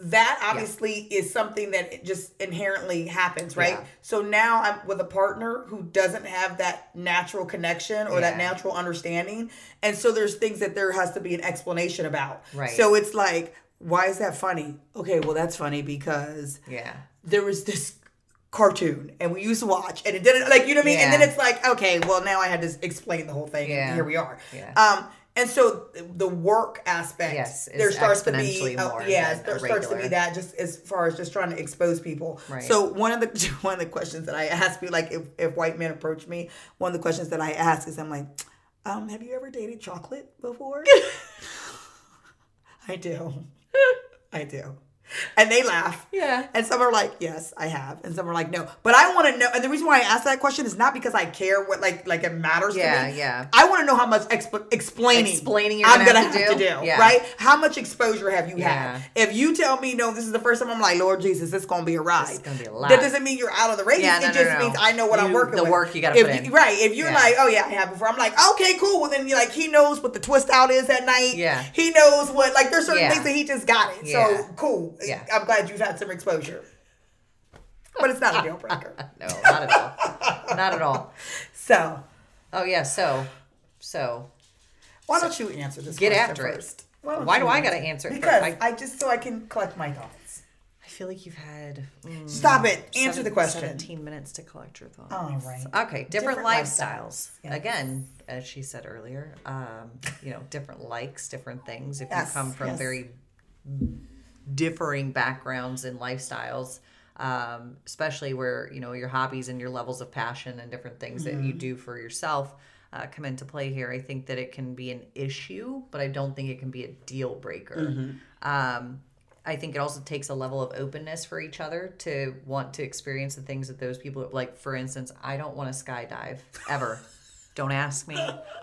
that obviously is something that just inherently happens, right? Yeah. So now I'm with a partner who doesn't have that natural connection or that natural understanding, and so there's things that there has to be an explanation about. Right. So it's like, Why is that funny? Okay, well that's funny because Yeah. there was this cartoon and we used to watch and it didn't like you know what I mean? And then it's like okay well now I had to explain the whole thing Yeah. and here we are. Yeah. um and so the work aspect Yes, there starts to be uh, yeah there starts to be that just as far as just trying to expose people. Right. so one of the one of the questions that I ask me like if, if white men approach me one of the questions that I ask is I'm like um have you ever dated chocolate before? I do. I do and they laugh Yeah. and some are like, yes, I have. And some are like, no. But I want to know. And the reason why I ask that question is not because I care what, like, like it matters Yeah, to me. yeah. I want to know how much exp- explaining, Explaining I'm gonna gonna have have, to to, do? Yeah. Right? How much exposure have you Yeah. had? If you tell me, no, this is the first time, I'm like, Lord Jesus, it's going to be a ride. It's gonna be a lot. That doesn't mean you're out of the race. Yeah, it no, no, just no. means I know what I'm working the with. work you gotta If put you- in. Right. If you're Yeah. like, oh, yeah, I have before, I'm like, okay, cool. Well, then you're like, he knows what the twist out is at night. Yeah. He knows what, like, there's certain things that he just got it. So cool. Yeah. I'm glad you've had some exposure. But it's not a deal breaker. No, not at all. not at all. So Oh yeah. So, so why don't you answer this? Get after it. first? don't Why you do I gotta answer it first? Because I- I, just so I can collect my thoughts. I feel like you've had mm, Stop it. Answer seven- the question. Seventeen minutes to collect your thoughts. All right. Okay, different, Different lifestyles. lifestyles. Again, as she said earlier, um, you know, different likes, different things. If Yes, you come from yes. very differing backgrounds and lifestyles, um, especially where you know your hobbies and your levels of passion and different things that Mm-hmm. you do for yourself uh, come into play here. I think that it can be an issue, but I don't think it can be a deal breaker. Mm-hmm. Um, I think it also takes a level of openness for each other to want to experience the things that those people like. For instance, I don't want to skydive ever. Don't ask me.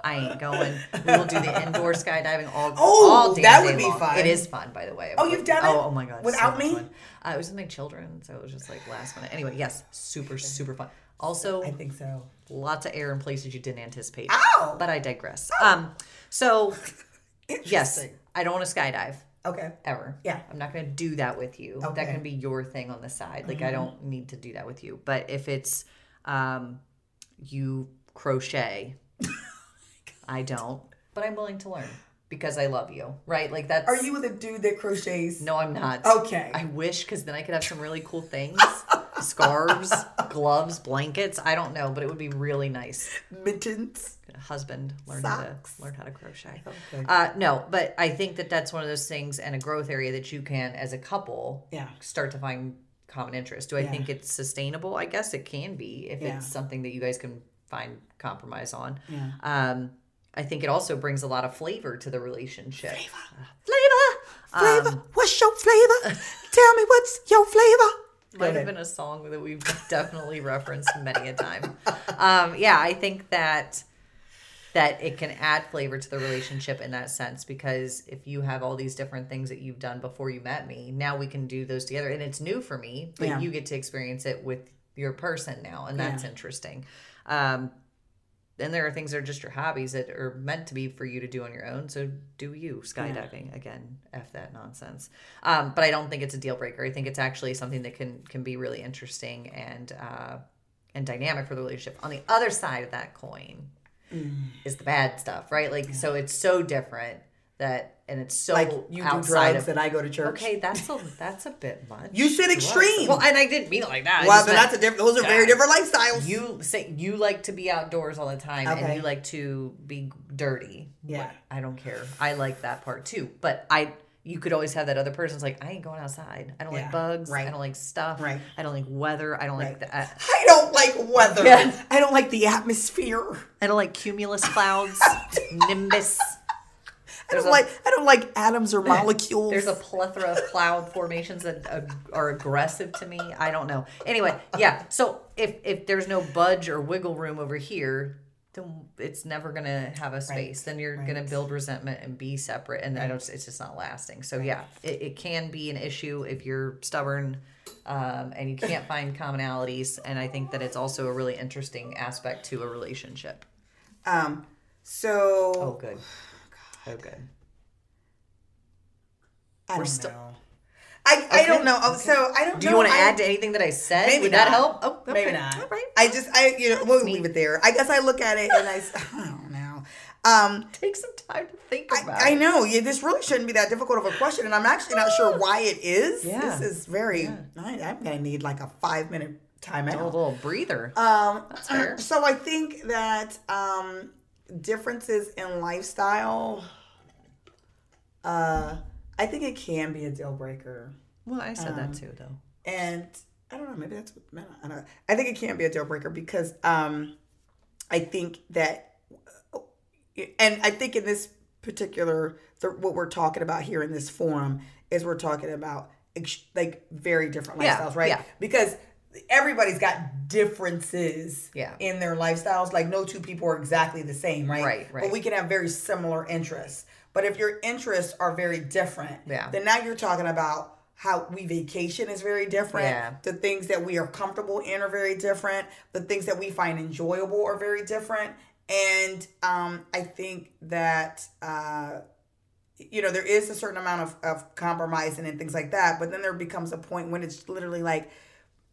I ain't going. We will do the indoor skydiving all. Oh, all damn that would be long. fun. It is fun, by the way. Oh, you've done it? Oh, oh my god, Without much me? Uh, it was with my children, so it was just like last minute. Anyway, yes, super super fun. Also, I think so. lots of air in places you didn't anticipate. Ow! But I digress. Um, so yes, I don't want to skydive Okay. ever. Yeah. I'm not going to do that with you. That Okay. Mm-hmm. can be your thing on the side. Like I don't need to do that with you. But if it's um you crochet, I don't, but I'm willing to learn because I love you. Right? Like that's Are you with a dude that crochets? No, I'm not. Okay. I wish cuz then I could have some really cool things. Scarves, gloves, blankets. I don't know, but it would be really nice Mittens. husband learn how to learn how to crochet. Okay. Uh, no, but I think that that's one of those things and a growth area that you can, as a couple, Yeah. start to find common interest. Do I Yeah. think it's sustainable? I guess it can be if Yeah. it's something that you guys can find compromise on. Yeah. Um, I think it also brings a lot of flavor to the relationship. Flavor. Flavor. Um, what's your flavor? Tell me what's your flavor. Might have been a song that we've definitely referenced many a time. Um, yeah, I think that that it can add flavor to the relationship in that sense because if you have all these different things that you've done before you met me, now we can do those together, and it's new for me, but Yeah. you get to experience it with your person now, and that's Yeah. interesting. Um, then there are things that are just your hobbies that are meant to be for you to do on your own. So do you skydiving again? F that nonsense. Um, but I don't think it's a deal breaker. I think it's actually something that can can be really interesting and uh, and dynamic for the relationship. On the other side of that coin Mm. is the bad stuff, right? Like so, it's so different that and it's so Like you do drugs of. and I go to church. Okay, that's a that's a bit much. You said extreme. Well, and I didn't mean it like that. Well, then meant- that's a different. Those are very different lifestyles. you say you like to be outdoors all the time and you like to be dirty. Yeah. I don't care. I like that part too. But I you could always have that other person's like, I ain't going outside. I don't Yeah, like bugs. right. I don't like stuff. Right. I don't like weather. I don't like Right. that. Uh, I don't like weather. Yeah. I don't like the atmosphere. I don't like cumulus clouds, nimbus. I don't a- like I don't like atoms or molecules. There's a plethora of cloud formations that uh, are aggressive to me. I don't know. Anyway, yeah. So if if there's no budge or wiggle room over here, then it's never gonna have a space. Then you're gonna build resentment and be separate, and I don't. It's just not lasting. So yeah, it, it can be an issue if you're stubborn. Um, and you can't find commonalities, and I think that it's also a really interesting aspect to a relationship. um. So Oh, good. Oh, good. I don't still- know. I, I don't know. Oh, So I don't. Do you know. want to I- add to anything that I said? Maybe Would that help? Oh, okay. Maybe not. All right. I just I you know we'll leave it there. I guess I look at it and I don't know. Um, Take some time to think I, about I it. know. Yeah, this really shouldn't be that difficult of a question, and I'm actually not sure why it is. Yeah. This is very. I, I'm gonna need like a five minute A little breather. Um, That's fair. So I think that um, differences in lifestyle. Uh, I think it can be a deal breaker, well, I said um, that too, though. and I don't know. Maybe that's what. I don't. know. I think it can be a deal breaker because um, I think that, and I think in this particular, the, what we're talking about here in this forum is we're talking about ex- like very different Yeah, lifestyles, right? yeah. Because everybody's got differences Yeah. in their lifestyles. Like no two people are exactly the same, right? Right, right. But we can have very similar interests. But if your interests are very different, Yeah. then now you're talking about how we vacation is very different. Yeah. The things that we are comfortable in are very different. The things that we find enjoyable are very different. And um, I think that uh, you know there is a certain amount of, of compromising and things like that. But then there becomes a point when it's literally like,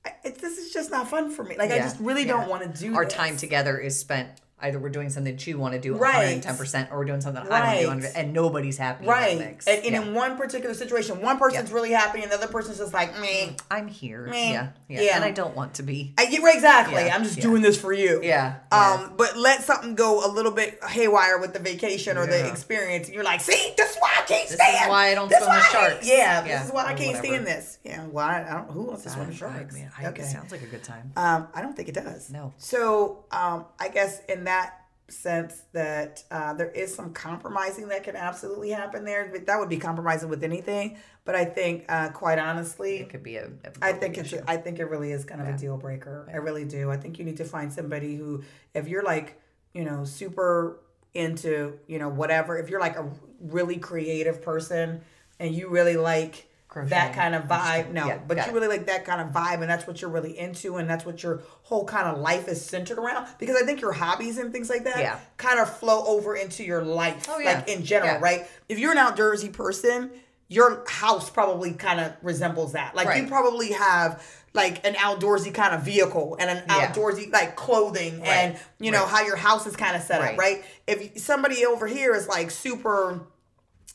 I- it, this is just not fun for me. Like I just really yeah. don't want to do Our this. time together is spent either we're doing something that you want to do Right. 110% or we're doing something I don't want to do, and nobody's happy Right. in that mix. And, and Yeah. in one particular situation, one person's really happy and the other person's just like, me. I'm here. Meh. Yeah, yeah. Yeah. And I don't want to be. I, yeah, exactly. Yeah, I'm just yeah. doing this for you. Yeah. yeah. Um, but let something go a little bit haywire with the vacation or the experience, and you're like, "See, this is why I can't This is stand. why I don't This swim with I sharks." Yeah, Yeah, this is why I can't whatever. stand this. Yeah, why? I don't. Who wants to swim with I- I- sharks? man, I- okay. It sounds like a good time. Um, I don't think it does. No. So, um, I guess in that sense that uh, there is some compromising that can absolutely happen there. But that would be compromising with anything. But I think, uh, quite honestly, It could be a. I think big it's. issue. I think it really is kind of a deal breaker. I really do. I think you need to find somebody who, if you're like, you know, super into, you know, whatever. If you're like a really creative person and you really like that kind of vibe, no, Yeah, but you really like that kind of vibe, and that's what you're really into, and that's what your whole kind of life is centered around. Because I think your hobbies and things like that, Yeah. kind of flow over into your life, Oh, yeah. like in general, right? If you're an outdoorsy person. Your house probably kind of resembles that. Like you probably have like an outdoorsy kind of vehicle and an outdoorsy like clothing and you know Right. how your house is kind of set up, Right. right? If somebody over here is like super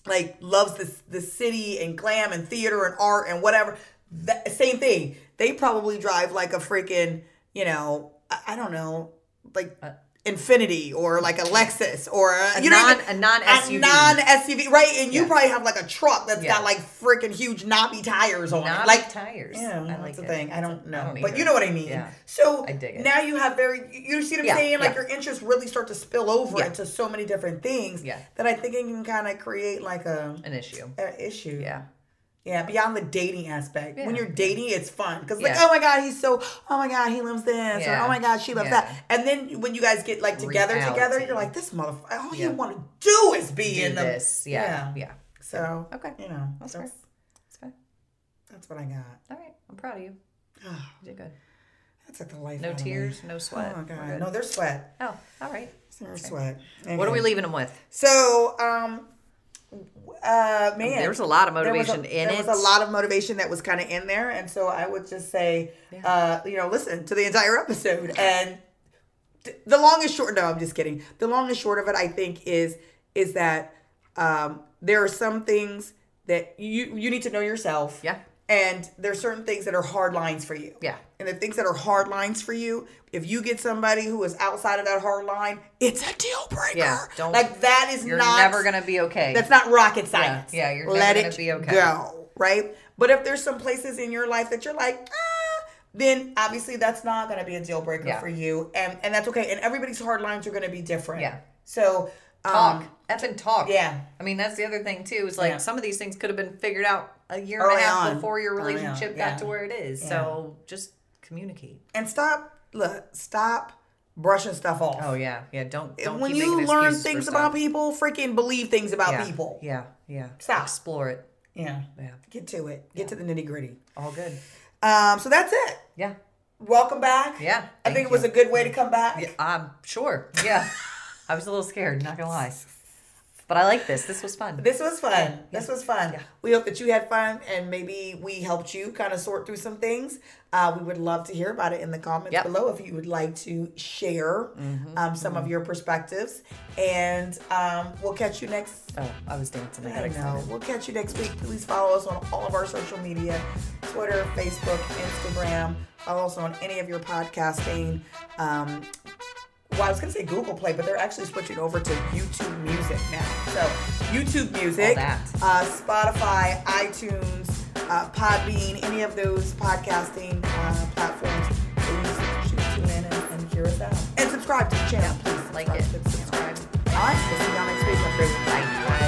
like loves this the city and glam and theater and art and whatever, that, same thing. They probably drive like a freaking, you know, I, I don't know, like uh, Infiniti or like a Lexus or a, you know non- a non-SUV. non SUV, right? And you Yeah. probably have like a truck that's Yeah. got like freaking huge knobby tires on it, like tires. yeah, I that's like the it. thing. I don't know, I don't but you know what I mean. Yeah. So I dig it. now you have very, you see what I'm saying? Like your interests really start to spill over into so many different things. Yeah. That I think it can kind of create like a, An issue. An issue. Yeah. Yeah, beyond the dating aspect. When you're dating, it's fun because like, oh my god, he's so. Oh my god, he loves this, Yeah. or oh my god, she loves Yeah. that. And then when you guys get like together, together, you're like, this motherfucker. All Yeah. you want to do is be Do in the. this. Yeah. Yeah. So Okay. you know, That's that's fair. That's fine. that's what I got. All right. I'm proud of you. You did good. That's like the life. No tears, no sweat. Oh We're god, no, there's sweat. Oh, all right. There's sweat. What are we leaving them with? So, um, uh, man, There was a lot of motivation a, in there it. There was a lot of motivation that was kind of in there, and so I would just say, uh, you know, listen to the entire episode. And th- the long and short, no, I'm just kidding. The long and short of it, I think, is is that um, there are some things that you you need to know yourself. Yeah. And there's certain things that are hard lines for you. Yeah. And the things that are hard lines for you, if you get somebody who is outside of that hard line, it's a deal breaker. Yeah, don't- like that is You're not never gonna be okay. that's not rocket science. yeah, you're never Let gonna it be okay. go, right? But if there's some places in your life that you're like, ah, then obviously that's not going to be a deal breaker Yeah. for you, and and that's okay. And everybody's hard lines are going to be different. Yeah. So talk. um, Effing talk. yeah. I mean, that's the other thing too. Is like Yeah. some of these things could have been figured out a year Early and a half on. before your relationship yeah. got to where it is. So just communicate. and stop. Look, stop brushing stuff off. Oh yeah, yeah. Don't don't. when you learn things about people, freaking believe things about yeah. people. Yeah, yeah. Stop. Explore it. Yeah. Yeah. Get to it. Get to the nitty gritty. All good. Um. So that's it. Yeah. Welcome back. Yeah. I think it was you. a good way to come back. Yeah, I'm sure. Yeah. I was a little scared. Not gonna lie. But I like this. This was fun. This was fun. This was fun. We hope that you had fun and maybe we helped you kind of sort through some things. Uh, we would love to hear about it in the comments Yep. below if you would like to share um, some of your perspectives. And um, we'll catch you next. Oh, I was dancing. I I know. We'll catch you next week. Please follow us on all of our social media Twitter, Facebook, Instagram. Follow us on any of your podcasting. Um, well, I was going to say Google Play, but they're actually switching over to YouTube Music now. So YouTube Music, uh, Spotify, iTunes, uh, Podbean, any of those podcasting uh, platforms, please tune in and, and, hear us out. And subscribe to the channel, please. Like it. Subscribe. All right, we'll see y'all next week. Bye.